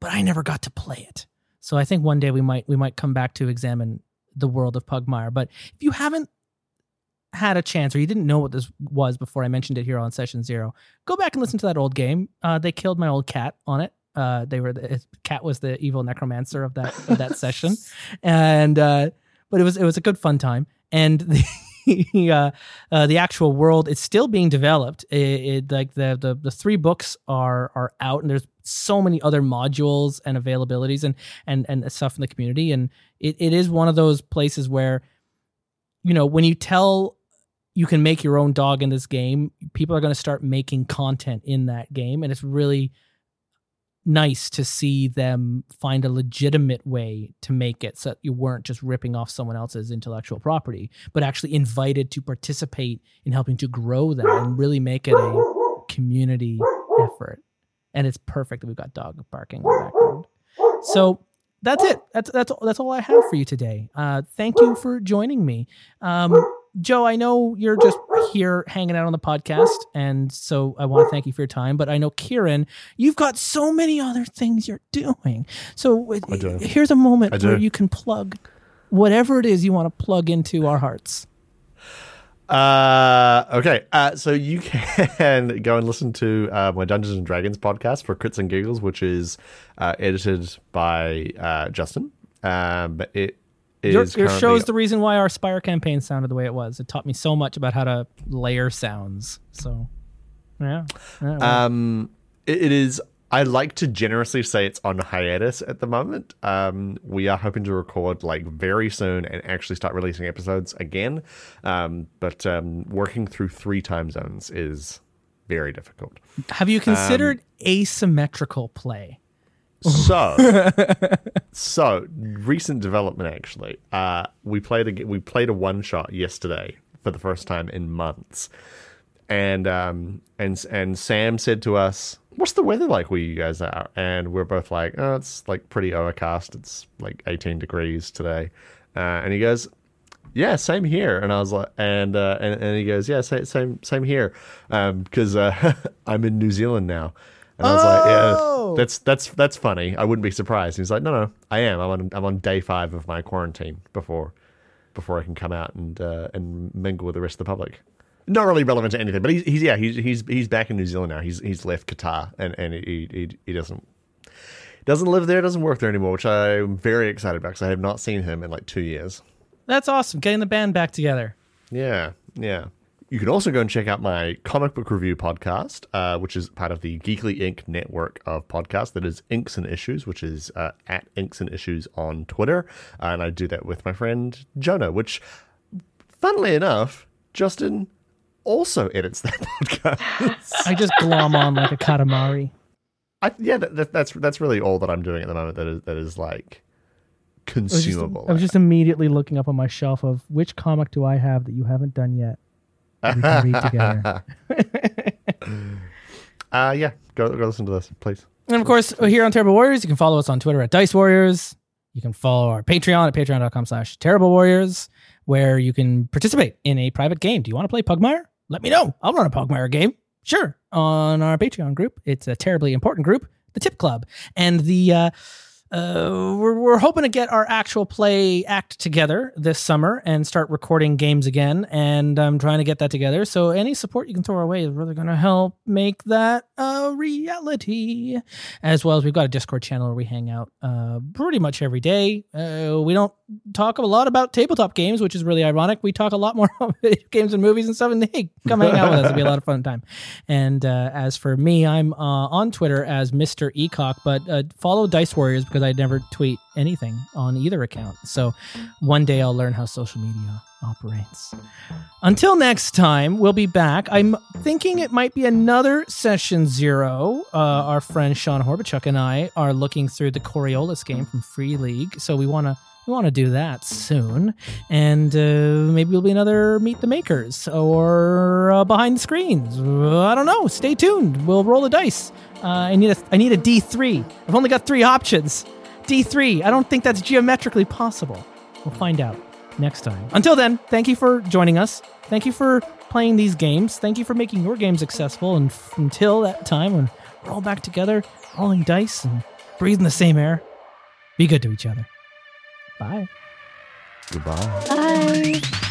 [SPEAKER 1] but I never got to play it. So I think one day we might we might come back to examine the world of Pugmire. But if you haven't had a chance or you didn't know what this was before I mentioned it here on session zero, go back and listen to that old game. Uh, they killed my old cat on it. Uh, they were the cat was the evil necromancer of that of that (laughs) session, and uh, but it was it was a good fun time. And the (laughs) (laughs) uh, uh, the actual world. It's still being developed. It, it, like the, the the three books are are out, and there's so many other modules and availabilities and and and stuff in the community. And it, it is one of those places where, you know, when you tell you can make your own dog in this game, people are going to start making content in that game, and it's really nice to see them find a legitimate way to make it so you weren't just ripping off someone else's intellectual property, but actually invited to participate in helping to grow that and really make it a community effort. And it's perfect that we've got dog barking in the background. So that's it. That's that's that's all I have for you today. Uh, thank you for joining me, um, Joe. I know you're just here hanging out on the podcast, and so I want to thank you for your time. But I know Kieran, you've got so many other things you're doing. So uh,
[SPEAKER 3] do.
[SPEAKER 1] here's a moment where you can plug whatever it is you want to plug into our hearts.
[SPEAKER 3] Uh, okay. Uh, so you can (laughs) go and listen to uh, my Dungeons and Dragons podcast for Crits and Giggles, which is uh, edited by uh, Justin. Um, it
[SPEAKER 1] Your, your show is the reason why our Spire campaign sounded the way it was. It taught me so much about how to layer sounds. So, yeah. Yeah, well,
[SPEAKER 3] Um, it, it is. I like to generously say it's on hiatus at the moment. Um, we are hoping to record like very soon and actually start releasing episodes again. Um, but um, working through three time zones is very difficult.
[SPEAKER 1] have you considered asymmetrical play?
[SPEAKER 3] So, (laughs) so recent development actually. Uh, we played a we played a one shot yesterday for the first time in months, and um and and Sam said to us, "What's the weather like where you guys are?" And we're both like, "Oh, it's like pretty overcast. It's like 18 degrees today," uh, and he goes. Yeah, same here. And I was like, and uh, and, and he goes, yeah, same same same here, because uh, (laughs) I'm in New Zealand now. And I was like,
[SPEAKER 1] Oh!
[SPEAKER 3] yeah, that's that's that's funny. I wouldn't be surprised. He's like, no, no, I am. I'm on I'm on day five of my quarantine before before I can come out and uh, and mingle with the rest of the public. Not really relevant to anything, but he's, he's yeah he's he's he's back in New Zealand now. He's he's left Qatar and and he he, he doesn't doesn't live there, doesn't work there anymore, which I'm very excited about because I have not seen him in like two years.
[SPEAKER 1] That's awesome. Getting the band back together.
[SPEAKER 3] Yeah, yeah. You can also go and check out my comic book review podcast, uh, which is part of the Geekly Inc. network of podcasts. That is Inks and Issues, which is uh, at Inks and Issues on Twitter, and I do that with my friend Jonah. Which, funnily enough, Justin also edits that (laughs) podcast.
[SPEAKER 1] I just glom on like a katamari.
[SPEAKER 3] I, yeah, that, that, that's that's really all that I'm doing at the moment. That is that is like
[SPEAKER 1] I was, just,
[SPEAKER 3] consumable.
[SPEAKER 1] I was just immediately looking up on my shelf of which comic do I have that you haven't done yet. That We can read together. (laughs)
[SPEAKER 3] uh, yeah, go go listen to this, please.
[SPEAKER 1] And of course, here on Terrible Warriors, you can follow us on Twitter at Dice Warriors. You can follow our Patreon at patreon.com slash Terrible Warriors. where you can participate in a private game. Do you want to play Pugmire? Let me know. I'll run a Pugmire game. Sure. On our Patreon group. It's a terribly important group, the Tip Club. And the uh, uh, we're, we're hoping to get our actual play act together this summer and start recording games again. And I'm trying to get that together. So any support you can throw our way is really going to help make that a reality. As well as we've got a Discord channel where we hang out uh, pretty much every day. Uh, we don't talk a lot about tabletop games, which is really ironic. We talk a lot (laughs) more about video games and movies and stuff. And hey, come hang out with us. It'll be a lot of fun time. And uh, as for me, I'm uh, on Twitter as Mr. Ecock, but follow Dice Warriors because I never tweet anything on either account. So one day I'll learn how social media operates. Until next time, we'll be back. I'm thinking it might be another session zero. Uh, our friend Sean Horbachuck and I are looking through the Coriolis game from Free League, so we want to we want to do that soon, and uh, maybe it'll be another Meet the Makers or uh, Behind the Screens. I don't know. Stay tuned. We'll roll the dice. Uh, I need a I need a D three. I've only got three options. D three. I don't think that's geometrically possible. We'll find out next time. Until then, thank you for joining us. Thank you for playing these games. Thank you for making your games accessible. And f- until that time, when we're all back together, rolling dice and breathing the same air, be good to each other. Bye.
[SPEAKER 3] Goodbye.
[SPEAKER 2] Bye.